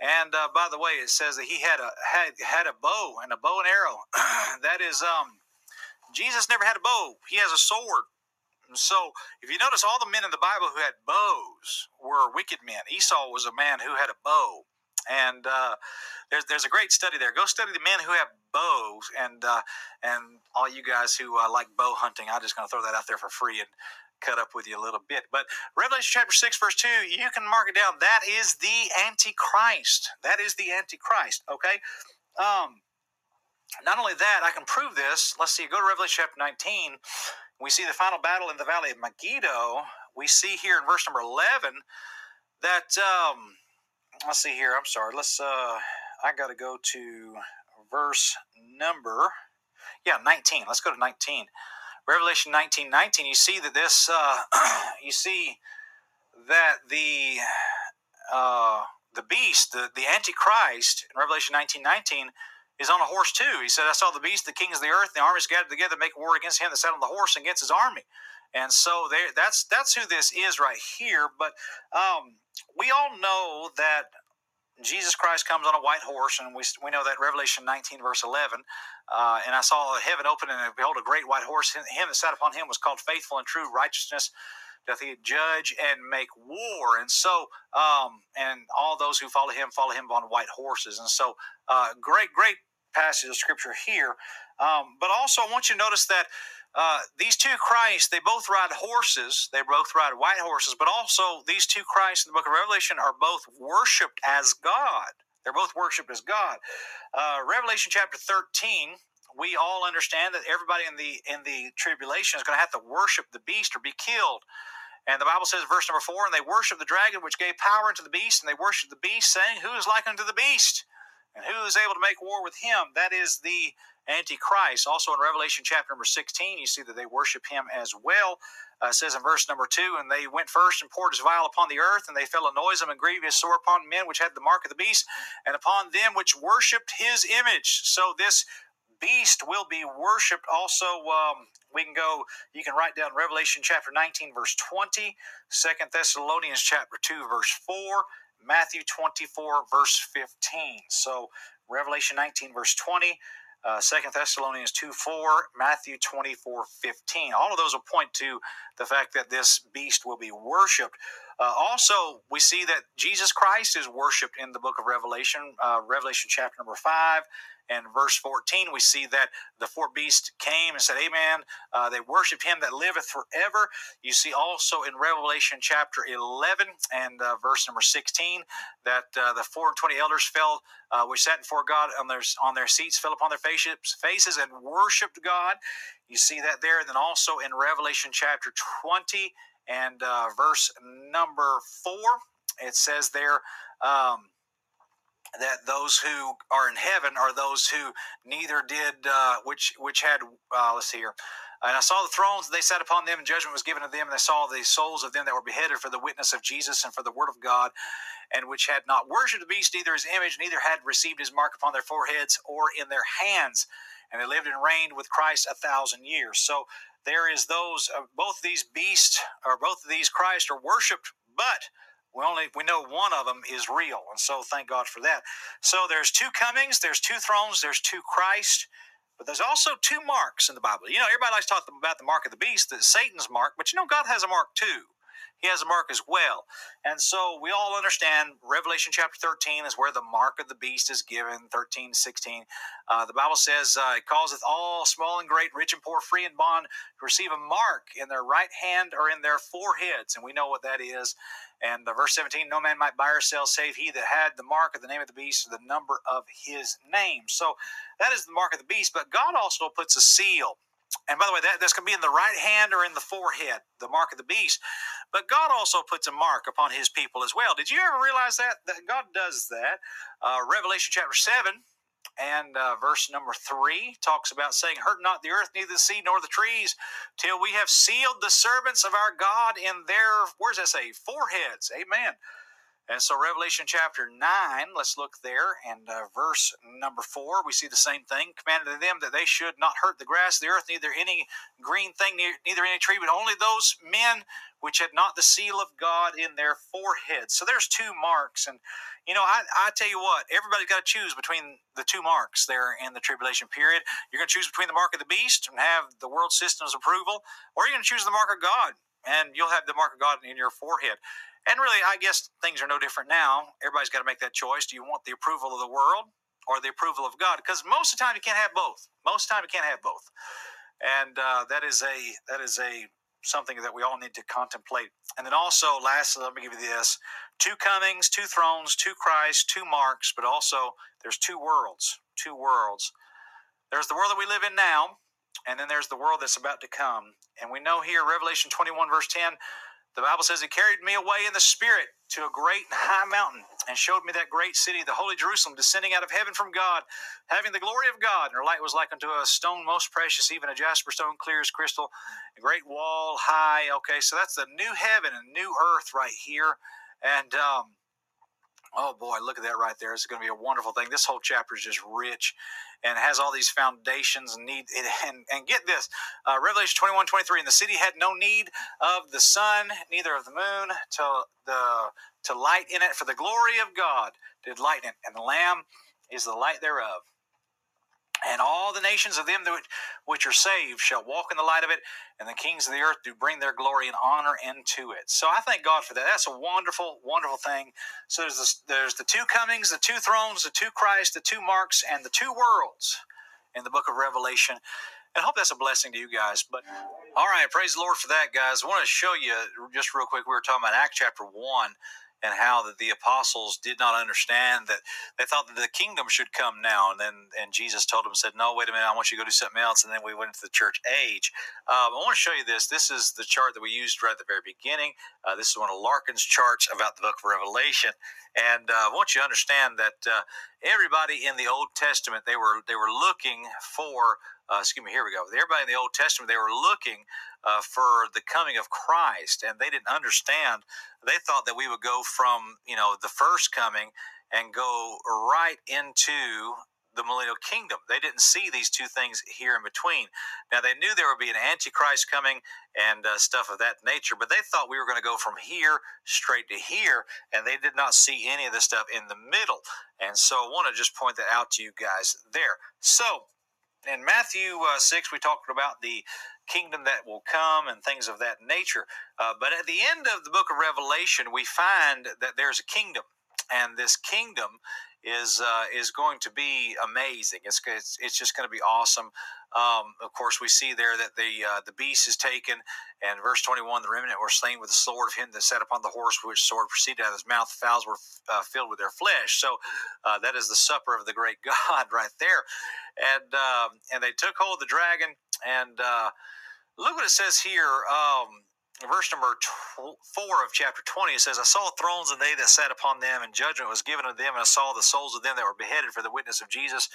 And uh, by the way, it says that he had a had had a bow and a bow and arrow. that is um Jesus never had a bow. He has a sword. So, if you notice, all the men in the Bible who had bows were wicked men. Esau was a man who had a bow. And uh, there's there's a great study there. Go study the men who have bows, and uh, and all you guys who uh, like bow hunting. I'm just going to throw that out there for free and cut up with you a little bit. But Revelation chapter six, verse two, you can mark it down. That is the Antichrist. That is the Antichrist. Okay. Um, not only that, I can prove this. Let's see. Go to Revelation chapter 19 we see the final battle in the valley of Megiddo. We see here in verse number 11 that, um, let's see here, I'm sorry, let's, uh, I got to go to verse number, yeah, 19. Let's go to 19. Revelation 19 19, you see that this, uh, you see that the, uh, the beast, the, the Antichrist, in Revelation 19 19, is on a horse too. He said, I saw the beast, the kings of the earth, the armies gathered together to make war against him that sat on the horse and against his army. And so there, that's that's who this is right here. But um, we all know that Jesus Christ comes on a white horse, and we, we know that Revelation 19, verse 11. Uh, and I saw heaven open, and behold, a great white horse. Him that sat upon him was called Faithful and True. Righteousness doth he judge and make war. And so, um, and all those who follow him follow him on white horses. And so, uh, great, great passage of scripture here. Um, but also, I want you to notice that uh, these two Christs, they both ride horses. They both ride white horses, but also these two Christs in the book of Revelation are both worshiped as God. They're both worshiped as God. Uh, Revelation chapter 13, we all understand that everybody in the in the tribulation is going to have to worship the beast or be killed. And the Bible says, verse number four, and they worship the dragon which gave power unto the beast, and they worship the beast, saying, Who is like unto the beast? And who is able to make war with him? That is the Antichrist. Also in Revelation chapter number 16, you see that they worship him as well. Uh, says in verse number 2 And they went first and poured his vial upon the earth, and they fell a noisome and grievous sore upon men which had the mark of the beast, and upon them which worshipped his image. So this beast will be worshipped. Also, um, we can go, you can write down Revelation chapter 19, verse 20, 2 Thessalonians chapter 2, verse 4, Matthew 24, verse 15. So, Revelation 19, verse 20, uh, 2 Thessalonians 2 4, Matthew 24 15. All of those will point to the fact that this beast will be worshiped. Uh, also, we see that Jesus Christ is worshiped in the book of Revelation, uh, Revelation chapter number 5 and verse 14, we see that the four beasts came and said, Amen. Uh, they worshiped him that liveth forever. You see also in Revelation chapter 11 and uh, verse number 16 that uh, the four and twenty elders fell, uh, which sat before God on their, on their seats, fell upon their faces, faces and worshiped God. You see that there. And then also in Revelation chapter 20 and uh, verse number 4, it says there, um, that those who are in heaven are those who neither did uh, which which had uh, let's see here and I saw the thrones, they sat upon them, and judgment was given to them. And I saw the souls of them that were beheaded for the witness of Jesus and for the word of God, and which had not worshipped the beast, neither his image, neither had received his mark upon their foreheads or in their hands. And they lived and reigned with Christ a thousand years. So there is those, uh, both these beasts, or both of these Christ are worshipped, but we only we know one of them is real, and so thank God for that. So there's two comings, there's two thrones, there's two Christ, but there's also two marks in the Bible. You know, everybody likes to talk about the mark of the beast, that Satan's mark, but you know, God has a mark too he has a mark as well. And so we all understand Revelation chapter 13 is where the mark of the beast is given, 13, 16. Uh, the Bible says, uh, it causeth all small and great, rich and poor, free and bond, to receive a mark in their right hand or in their foreheads. And we know what that is. And uh, verse 17, no man might buy or sell save he that had the mark of the name of the beast or the number of his name. So that is the mark of the beast. But God also puts a seal and by the way, that, that's going to be in the right hand or in the forehead, the mark of the beast. But God also puts a mark upon his people as well. Did you ever realize that? That God does that. Uh, Revelation chapter 7 and uh, verse number 3 talks about saying, Hurt not the earth, neither the sea, nor the trees, till we have sealed the servants of our God in their, where does that say? Foreheads. Amen. And so, Revelation chapter 9, let's look there, and uh, verse number 4, we see the same thing. Commanded to them that they should not hurt the grass of the earth, neither any green thing, neither any tree, but only those men which had not the seal of God in their foreheads. So, there's two marks. And, you know, I, I tell you what, everybody's got to choose between the two marks there in the tribulation period. You're going to choose between the mark of the beast and have the world system's approval, or you're going to choose the mark of God and you'll have the mark of God in your forehead. And really, I guess things are no different now. Everybody's got to make that choice. Do you want the approval of the world or the approval of God? Because most of the time you can't have both. Most of the time you can't have both. And uh, that is a that is a something that we all need to contemplate. And then also, lastly, let me give you this: two comings, two thrones, two Christ, two marks, but also there's two worlds. Two worlds. There's the world that we live in now, and then there's the world that's about to come. And we know here, Revelation 21, verse 10, the Bible says, He carried me away in the Spirit to a great and high mountain and showed me that great city, the holy Jerusalem, descending out of heaven from God, having the glory of God. And her light was like unto a stone most precious, even a jasper stone, clear as crystal, a great wall high. Okay, so that's the new heaven and new earth right here. And um, Oh boy, look at that right there. It's going to be a wonderful thing. This whole chapter is just rich and has all these foundations and need and, and get this uh, revelation 21 23 and the city had no need of the sun neither of the moon till the to light in it, for the glory of God did lighten it, and the Lamb is the light thereof. And all the nations of them which are saved shall walk in the light of it, and the kings of the earth do bring their glory and honor into it. So I thank God for that. That's a wonderful, wonderful thing. So there's this, there's the two comings, the two thrones, the two Christ, the two marks, and the two worlds in the book of Revelation. And I hope that's a blessing to you guys. But all right, praise the Lord for that, guys. I want to show you just real quick. We were talking about Act chapter one and how that the apostles did not understand that they thought that the kingdom should come now. And then and jesus told them said no wait a minute i want you to go do something else. And then we went into the church age. Um, i want to show you this. This is the chart that we used right at the very beginning. Uh, this is one of larkin's charts about the book of revelation. And uh, i want you to understand that uh, everybody in the old testament they were they were looking for uh, excuse me, here we go. Everybody in the Old Testament, they were looking uh, for the coming of Christ, and they didn't understand. They thought that we would go from, you know, the first coming and go right into the millennial kingdom. They didn't see these two things here in between. Now, they knew there would be an antichrist coming and uh, stuff of that nature, but they thought we were going to go from here straight to here, and they did not see any of the stuff in the middle. And so I want to just point that out to you guys there. So, in Matthew uh, 6, we talked about the kingdom that will come and things of that nature. Uh, but at the end of the book of Revelation, we find that there's a kingdom. And this kingdom is uh, is going to be amazing. It's it's, it's just going to be awesome. Um, of course, we see there that the uh, the beast is taken, and verse twenty one, the remnant were slain with the sword of him that sat upon the horse, which sword proceeded out of his mouth. The fowls were uh, filled with their flesh. So uh, that is the supper of the great God right there, and um, and they took hold of the dragon, and uh, look what it says here. Um, verse number tw- 4 of chapter 20 it says i saw thrones and they that sat upon them and judgment was given to them and i saw the souls of them that were beheaded for the witness of jesus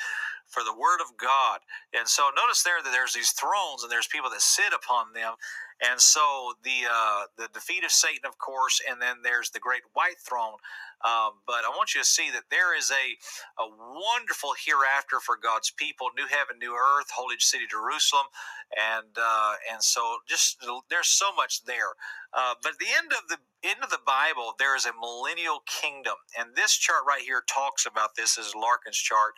for the word of god and so notice there that there's these thrones and there's people that sit upon them and so the uh, the defeat of Satan, of course, and then there's the great white throne. Um, but I want you to see that there is a, a wonderful hereafter for God's people, new heaven, new earth, holy city Jerusalem, and uh, and so just there's so much there. Uh, but at the end of the end of the Bible, there is a millennial kingdom, and this chart right here talks about this. Is Larkin's chart.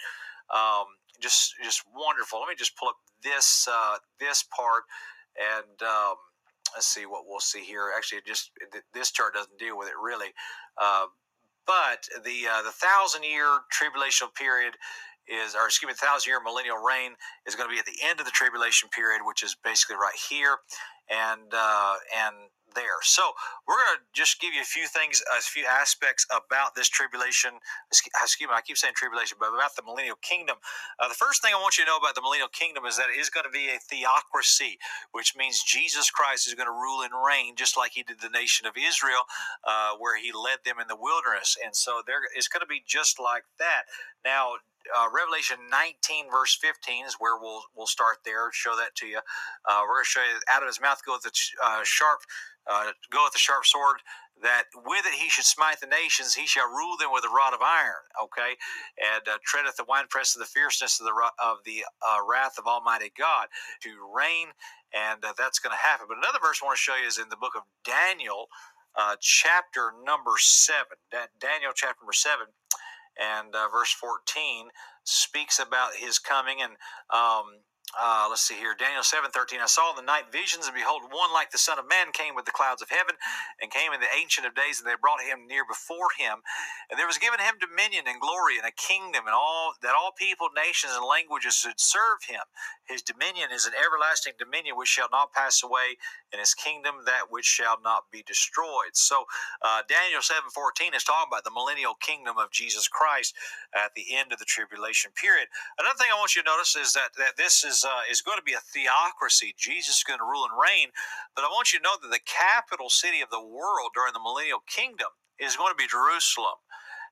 Um, just just wonderful. Let me just pull up this uh, this part and. Um, let's see what we'll see here. Actually, just this chart doesn't deal with it really, uh, but the uh, the thousand year tribulation period is, or excuse me, thousand year millennial reign is going to be at the end of the tribulation period, which is basically right here, and uh, and there. So we're going to just give you a few things, a few aspects about this tribulation. Excuse me, I keep saying tribulation, but about the millennial kingdom. Uh, the first thing I want you to know about the millennial kingdom is that it is going to be a theocracy, which means Jesus Christ is going to rule and reign just like he did the nation of Israel, uh, where he led them in the wilderness. And so there, it's going to be just like that. Now, uh, Revelation 19, verse 15 is where we'll we'll start there. Show that to you. Uh, we're going to show you out of his mouth goeth the uh, sharp, uh, goeth the sharp sword. That with it he should smite the nations. He shall rule them with a rod of iron. Okay, and uh, treadeth the winepress of the fierceness of the of the uh, wrath of Almighty God to reign, and that's going to happen. But another verse I want to show you is in the book of Daniel, chapter number seven. Daniel chapter number seven and uh, verse 14 speaks about his coming and um, uh, let's see here, Daniel 7 13. I saw in the night visions, and behold, one like the Son of Man came with the clouds of heaven, and came in the Ancient of Days, and they brought him near before him. And there was given him dominion and glory and a kingdom, and all that all people, nations, and languages should serve him. His dominion is an everlasting dominion which shall not pass away, and his kingdom that which shall not be destroyed. So uh, Daniel 7 14 is talking about the millennial kingdom of Jesus Christ at the end of the tribulation period. Another thing I want you to notice is that, that this is uh, is going to be a theocracy. Jesus is going to rule and reign. But I want you to know that the capital city of the world during the millennial kingdom is going to be Jerusalem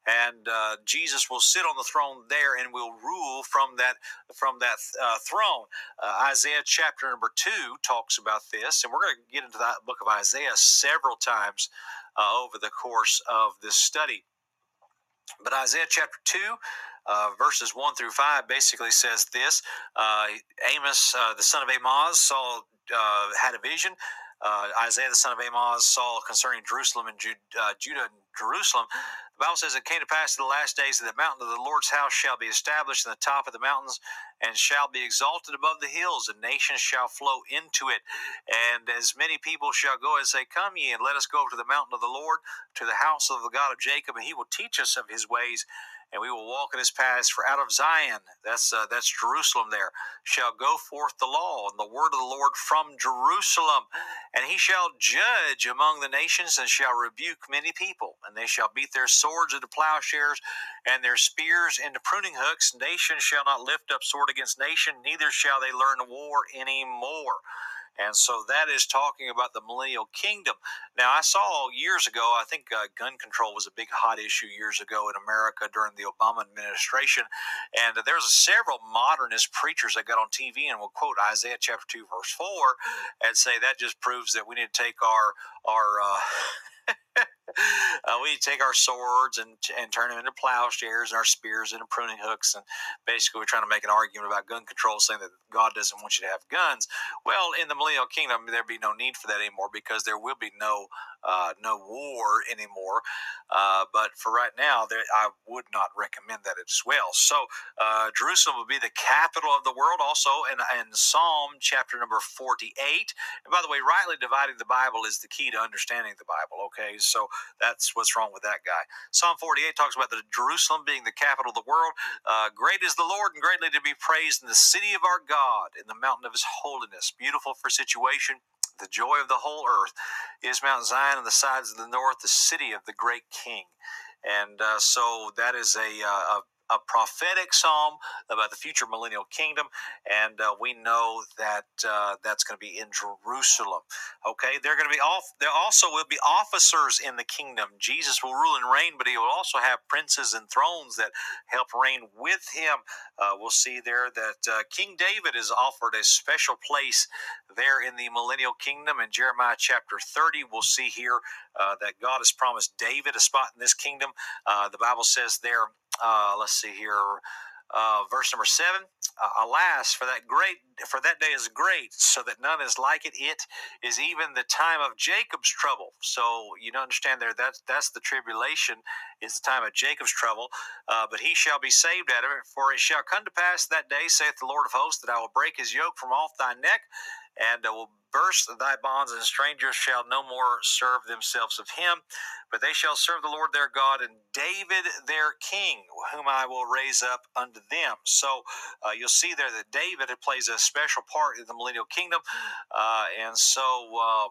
and uh, Jesus will sit on the throne there and will rule from that from that uh, throne. Uh, Isaiah chapter number two talks about this, and we're going to get into that book of Isaiah several times uh, over the course of this study. But Isaiah chapter two uh, verses 1 through 5 basically says this uh, Amos, uh, the son of Amoz, saw, uh, had a vision. Uh, Isaiah, the son of Amoz, saw concerning Jerusalem and Judah and Jerusalem. The Bible says it came to pass in the last days that the mountain of the Lord's house shall be established in the top of the mountains and shall be exalted above the hills, and nations shall flow into it. And as many people shall go and say, Come ye, and let us go to the mountain of the Lord, to the house of the God of Jacob, and he will teach us of his ways and we will walk in his paths. For out of Zion, that's uh, that's Jerusalem, there shall go forth the law and the word of the Lord from Jerusalem, and he shall judge among the nations and shall rebuke many people, and they shall beat their swords into plowshares and their spears into pruning hooks. Nation shall not lift up sword against nation, neither shall they learn war any more. And so that is talking about the millennial kingdom. Now, I saw years ago, I think uh, gun control was a big hot issue years ago in America during the Obama administration. And there's several modernist preachers that got on TV and will quote Isaiah chapter 2, verse 4, and say that just proves that we need to take our, our, uh, uh, we take our swords and, and turn them into plowshares and our spears into pruning hooks. And basically, we're trying to make an argument about gun control, saying that God doesn't want you to have guns. Well, in the millennial kingdom, there'd be no need for that anymore because there will be no uh, no war anymore. Uh, but for right now, there, I would not recommend that as well. So uh, Jerusalem will be the capital of the world. Also, in, in Psalm chapter number forty-eight. And by the way, rightly dividing the Bible is the key to understanding the Bible. Okay, so that's what's wrong with that guy. Psalm 48 talks about the Jerusalem being the capital of the world. Uh, great is the Lord and greatly to be praised in the city of our God, in the mountain of his holiness. Beautiful for situation. The joy of the whole earth is Mount Zion on the sides of the north, the city of the great king. And uh, so that is a, uh, a a prophetic psalm about the future millennial kingdom, and uh, we know that uh, that's going to be in Jerusalem. Okay, they're going to be off. There also will be officers in the kingdom. Jesus will rule and reign, but he will also have princes and thrones that help reign with him. Uh, we'll see there that uh, King David is offered a special place there in the millennial kingdom. In Jeremiah chapter 30, we'll see here uh, that God has promised David a spot in this kingdom. Uh, the Bible says there uh, let's see here. Uh, verse number seven. Uh, alas, for that great, for that day is great, so that none is like it. It is even the time of Jacob's trouble. So you don't understand there. That's that's the tribulation. Is the time of Jacob's trouble. Uh, but he shall be saved out of it. For it shall come to pass that day, saith the Lord of hosts, that I will break his yoke from off thy neck, and will burst thy bonds, and strangers shall no more serve themselves of him, but they shall serve the Lord their God and David their king, whom I will raise up unto them. So uh, you'll see there that David plays a special part in the millennial kingdom, uh, and so. Um,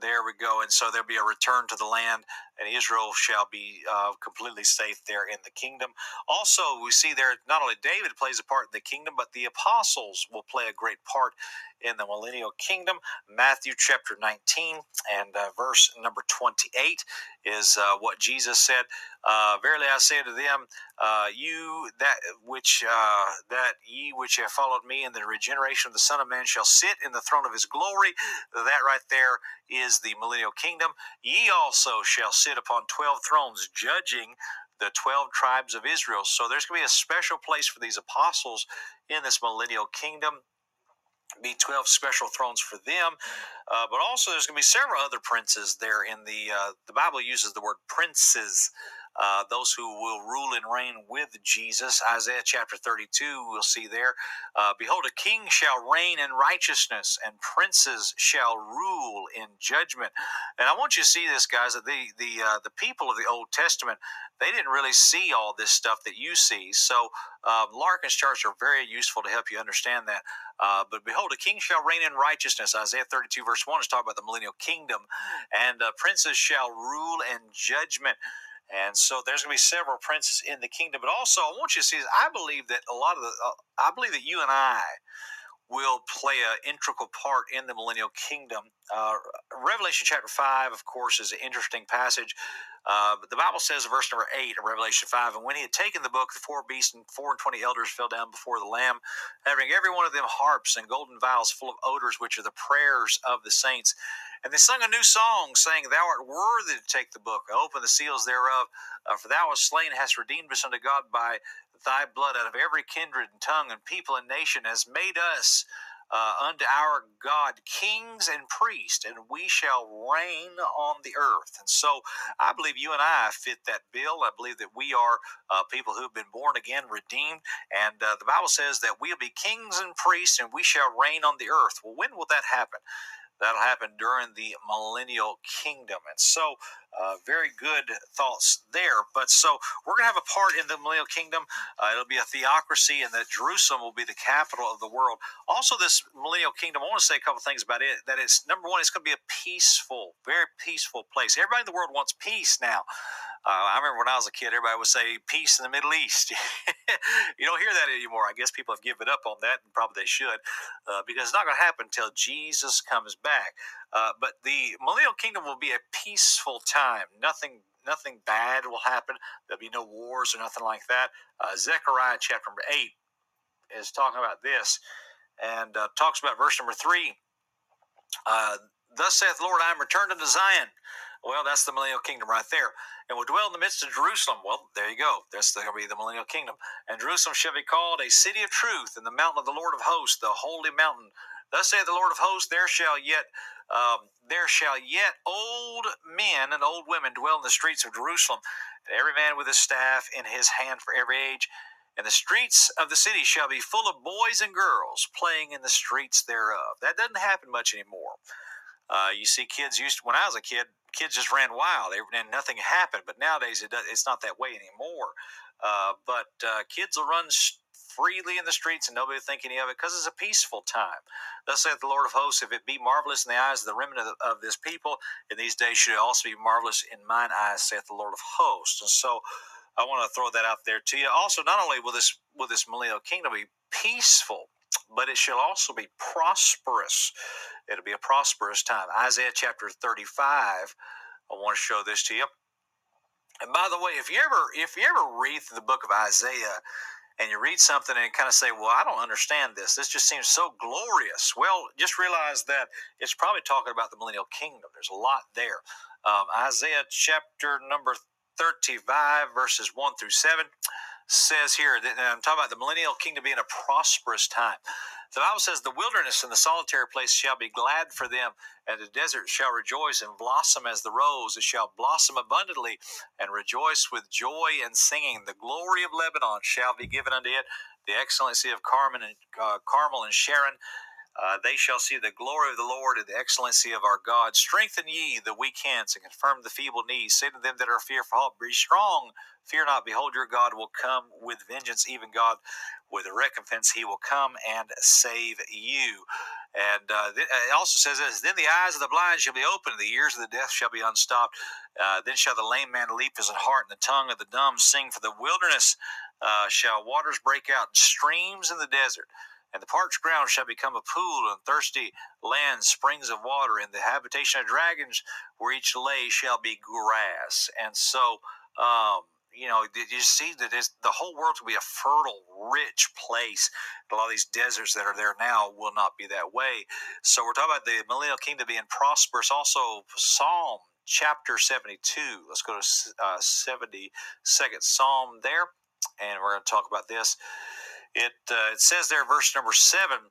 there we go. And so there'll be a return to the land, and Israel shall be uh, completely safe there in the kingdom. Also, we see there not only David plays a part in the kingdom, but the apostles will play a great part in the millennial kingdom. Matthew chapter 19 and uh, verse number 28 is uh, what Jesus said. Uh, Verily I say unto them, uh, you that which uh, that ye which have followed me in the regeneration of the Son of Man shall sit in the throne of his glory. That right there is the millennial kingdom. Ye also shall sit upon twelve thrones, judging the 12 tribes of Israel. So there's going to be a special place for these apostles in this millennial kingdom be 12 special thrones for them. Uh, but also, there's going to be several other princes there in the, uh, the Bible uses the word princes. Uh, those who will rule and reign with Jesus. Isaiah chapter 32, we'll see there. Uh, Behold, a king shall reign in righteousness, and princes shall rule in judgment. And I want you to see this, guys. That the the uh, the people of the Old Testament they didn't really see all this stuff that you see. So uh, Larkin's charts are very useful to help you understand that. Uh, but behold, a king shall reign in righteousness. Isaiah 32, verse 1 is talking about the millennial kingdom. And uh, princes shall rule in judgment. And so there's going to be several princes in the kingdom. But also, I want you to see this. I believe that a lot of the, uh, I believe that you and I will play an integral part in the millennial kingdom. Uh, Revelation chapter 5, of course, is an interesting passage. Uh, the Bible says, verse number 8 of Revelation 5, and when he had taken the book, the four beasts and four and twenty elders fell down before the Lamb, having every one of them harps and golden vials full of odors, which are the prayers of the saints. And they sung a new song, saying, Thou art worthy to take the book, open the seals thereof, uh, for thou wast slain, hast redeemed us unto God by thy blood out of every kindred and tongue and people and nation, has made us uh, unto our God kings and priests, and we shall reign on the earth. And so I believe you and I fit that bill. I believe that we are uh, people who've been born again, redeemed, and uh, the Bible says that we'll be kings and priests, and we shall reign on the earth. Well, when will that happen? That'll happen during the millennial kingdom. And so, uh, very good thoughts there. But so, we're going to have a part in the millennial kingdom. Uh, it'll be a theocracy, and that Jerusalem will be the capital of the world. Also, this millennial kingdom, I want to say a couple things about it. That it's number one, it's going to be a peaceful, very peaceful place. Everybody in the world wants peace now. Uh, I remember when I was a kid, everybody would say peace in the Middle East. you don't hear that anymore. I guess people have given up on that, and probably they should, uh, because it's not going to happen until Jesus comes back. Uh, but the millennial kingdom will be a peaceful time. Nothing, nothing bad will happen. There'll be no wars or nothing like that. Uh, Zechariah chapter number eight is talking about this, and uh, talks about verse number three. Uh, Thus saith the Lord, I am returned unto Zion. Well, that's the millennial kingdom right there and will dwell in the midst of Jerusalem. Well, there you go. That's going to be the millennial kingdom. And Jerusalem shall be called a city of truth, and the mountain of the Lord of hosts, the holy mountain. Thus saith the Lord of hosts, there shall yet um, there shall yet old men and old women dwell in the streets of Jerusalem, and every man with his staff in his hand for every age. And the streets of the city shall be full of boys and girls playing in the streets thereof. That doesn't happen much anymore. Uh, you see kids used to, when I was a kid, kids just ran wild and nothing happened. But nowadays it does, it's not that way anymore. Uh, but uh, kids will run freely in the streets and nobody will think any of it because it's a peaceful time. Thus saith the Lord of hosts, if it be marvelous in the eyes of the remnant of, of this people, in these days should it also be marvelous in mine eyes, saith the Lord of hosts. And so I want to throw that out there to you. Also, not only will this will this millennial kingdom be peaceful, but it shall also be prosperous. It'll be a prosperous time. Isaiah chapter 35, I want to show this to you. And by the way, if you ever if you ever read the book of Isaiah and you read something and kind of say, "Well, I don't understand this. This just seems so glorious." Well, just realize that it's probably talking about the millennial kingdom. There's a lot there. Um, Isaiah chapter number 35, verses 1 through 7 says here that I'm talking about the millennial kingdom being a prosperous time. The Bible says, The wilderness and the solitary place shall be glad for them, and the desert shall rejoice and blossom as the rose. It shall blossom abundantly and rejoice with joy and singing. The glory of Lebanon shall be given unto it, the excellency of Carmel and, uh, Carmel and Sharon. Uh, they shall see the glory of the Lord and the excellency of our God. Strengthen ye the weak hands and confirm the feeble knees. Say to them that are fearful, Be strong, fear not. Behold, your God will come with vengeance, even God with a recompense. He will come and save you. And uh, th- it also says this Then the eyes of the blind shall be opened, the ears of the deaf shall be unstopped. Uh, then shall the lame man leap as an hart, and the tongue of the dumb sing. For the wilderness uh, shall waters break out, streams in the desert. And the parched ground shall become a pool, and thirsty land springs of water. And the habitation of dragons, where each lay, shall be grass. And so, um, you know, you see that the whole world will be a fertile, rich place. A lot of these deserts that are there now will not be that way. So we're talking about the millennial kingdom being prosperous. Also, Psalm chapter 72. Let's go to uh, 72nd Psalm there, and we're going to talk about this. It, uh, it says there, verse number seven,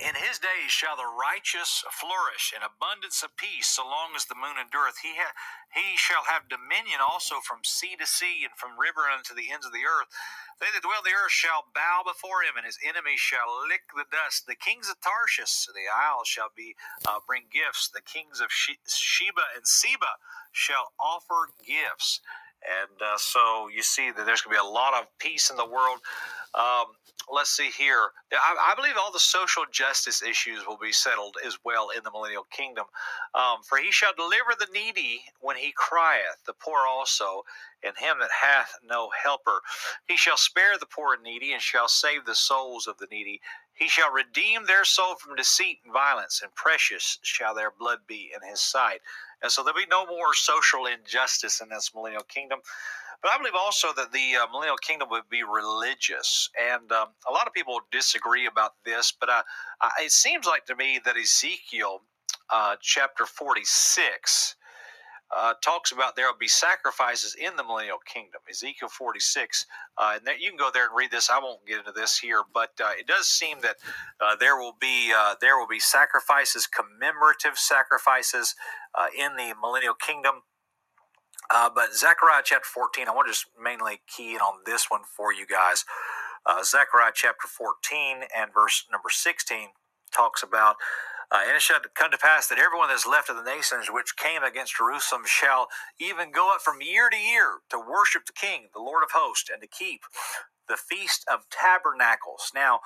in his days shall the righteous flourish, in abundance of peace, so long as the moon endureth. He ha- he shall have dominion also from sea to sea, and from river unto the ends of the earth. They that dwell the earth shall bow before him, and his enemies shall lick the dust. The kings of Tarshish, the isles, shall be uh, bring gifts. The kings of Sheba and Seba shall offer gifts. And uh, so you see that there's going to be a lot of peace in the world. Um, let's see here. I, I, believe all the social justice issues will be settled as well in the millennial kingdom. Um, For he shall deliver the needy when he crieth, the poor also, and him that hath no helper. He shall spare the poor and needy, and shall save the souls of the needy. He shall redeem their soul from deceit and violence, and precious shall their blood be in his sight. And so there'll be no more social injustice in this millennial kingdom. But I believe also that the uh, millennial kingdom would be religious. And um, a lot of people disagree about this, but uh, it seems like to me that Ezekiel uh, chapter 46 uh, talks about there will be sacrifices in the millennial kingdom. Ezekiel 46, uh, and that you can go there and read this. I won't get into this here, but uh, it does seem that uh, there will be uh, there will be sacrifices, commemorative sacrifices in the millennial kingdom. But Zechariah chapter 14, I want to just mainly key in on this one for you guys. Zechariah chapter 14 and verse number 16 talks about uh, and it shall come to pass that everyone that is left of the nations which came against Jerusalem shall even go up from year to year to worship the King, the Lord of hosts, and to keep the Feast of Tabernacles. Now, uh,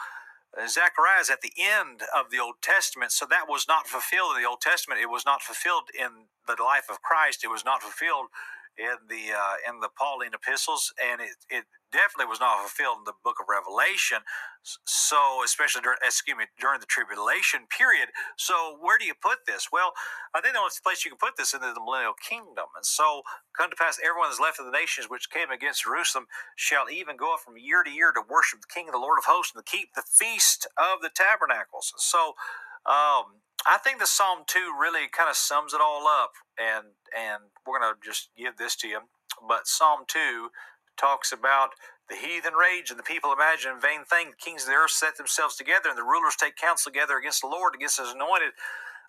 Zechariah is at the end of the Old Testament, so that was not fulfilled in the Old Testament. It was not fulfilled in the life of Christ. It was not fulfilled in the uh, in the Pauline epistles, and it, it definitely was not fulfilled in the book of Revelation. So, especially during excuse me during the tribulation period. So, where do you put this? Well, I think the only place you can put this is in the millennial kingdom. And so, come to pass, everyone that's left of the nations which came against Jerusalem shall even go up from year to year to worship the King, of the Lord of hosts, and to keep the feast of the tabernacles. So. Um, I think the Psalm two really kind of sums it all up, and and we're gonna just give this to you. But Psalm two talks about the heathen rage and the people imagine vain things. Kings of the earth set themselves together, and the rulers take counsel together against the Lord, against His anointed.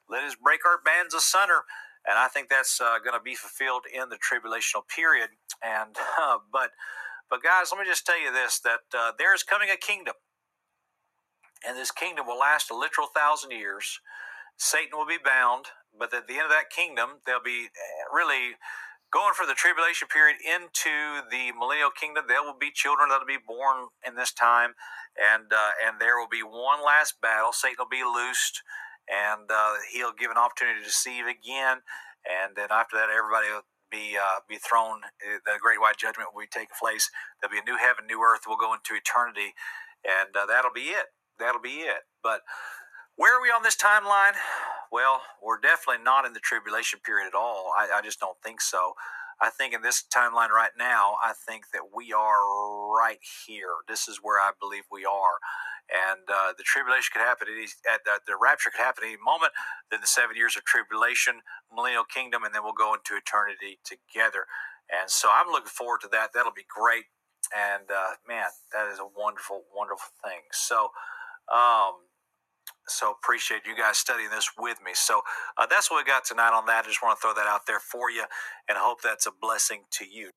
Let us break our bands asunder. And I think that's uh, going to be fulfilled in the tribulational period. And uh, but but guys, let me just tell you this: that uh, there is coming a kingdom, and this kingdom will last a literal thousand years. Satan will be bound, but at the end of that kingdom, they'll be eh, really going for the tribulation period into the millennial kingdom. There will be children that will be born in this time, and uh, and there will be one last battle. Satan will be loosed, and uh, he'll give an opportunity to deceive again, and then after that, everybody will be uh, be thrown. Eh, the great white judgment will be taking place. There'll be a new heaven, new earth. We'll go into eternity, and uh, that'll be it. That'll be it. But where are we on this timeline? Well, we're definitely not in the tribulation period at all. I, I, just don't think so. I think in this timeline right now, I think that we are right here. This is where I believe we are. And uh, the tribulation could happen at, any, at the, rapture could happen at any moment. Then the seven years of tribulation, millennial kingdom, and then we'll go into eternity together. And so I'm looking forward to that. That'll be great. And uh, man, that is a wonderful, wonderful thing. So, um, so appreciate you guys studying this with me. So uh, that's what we got tonight on that. I just want to throw that out there for you and hope that's a blessing to you.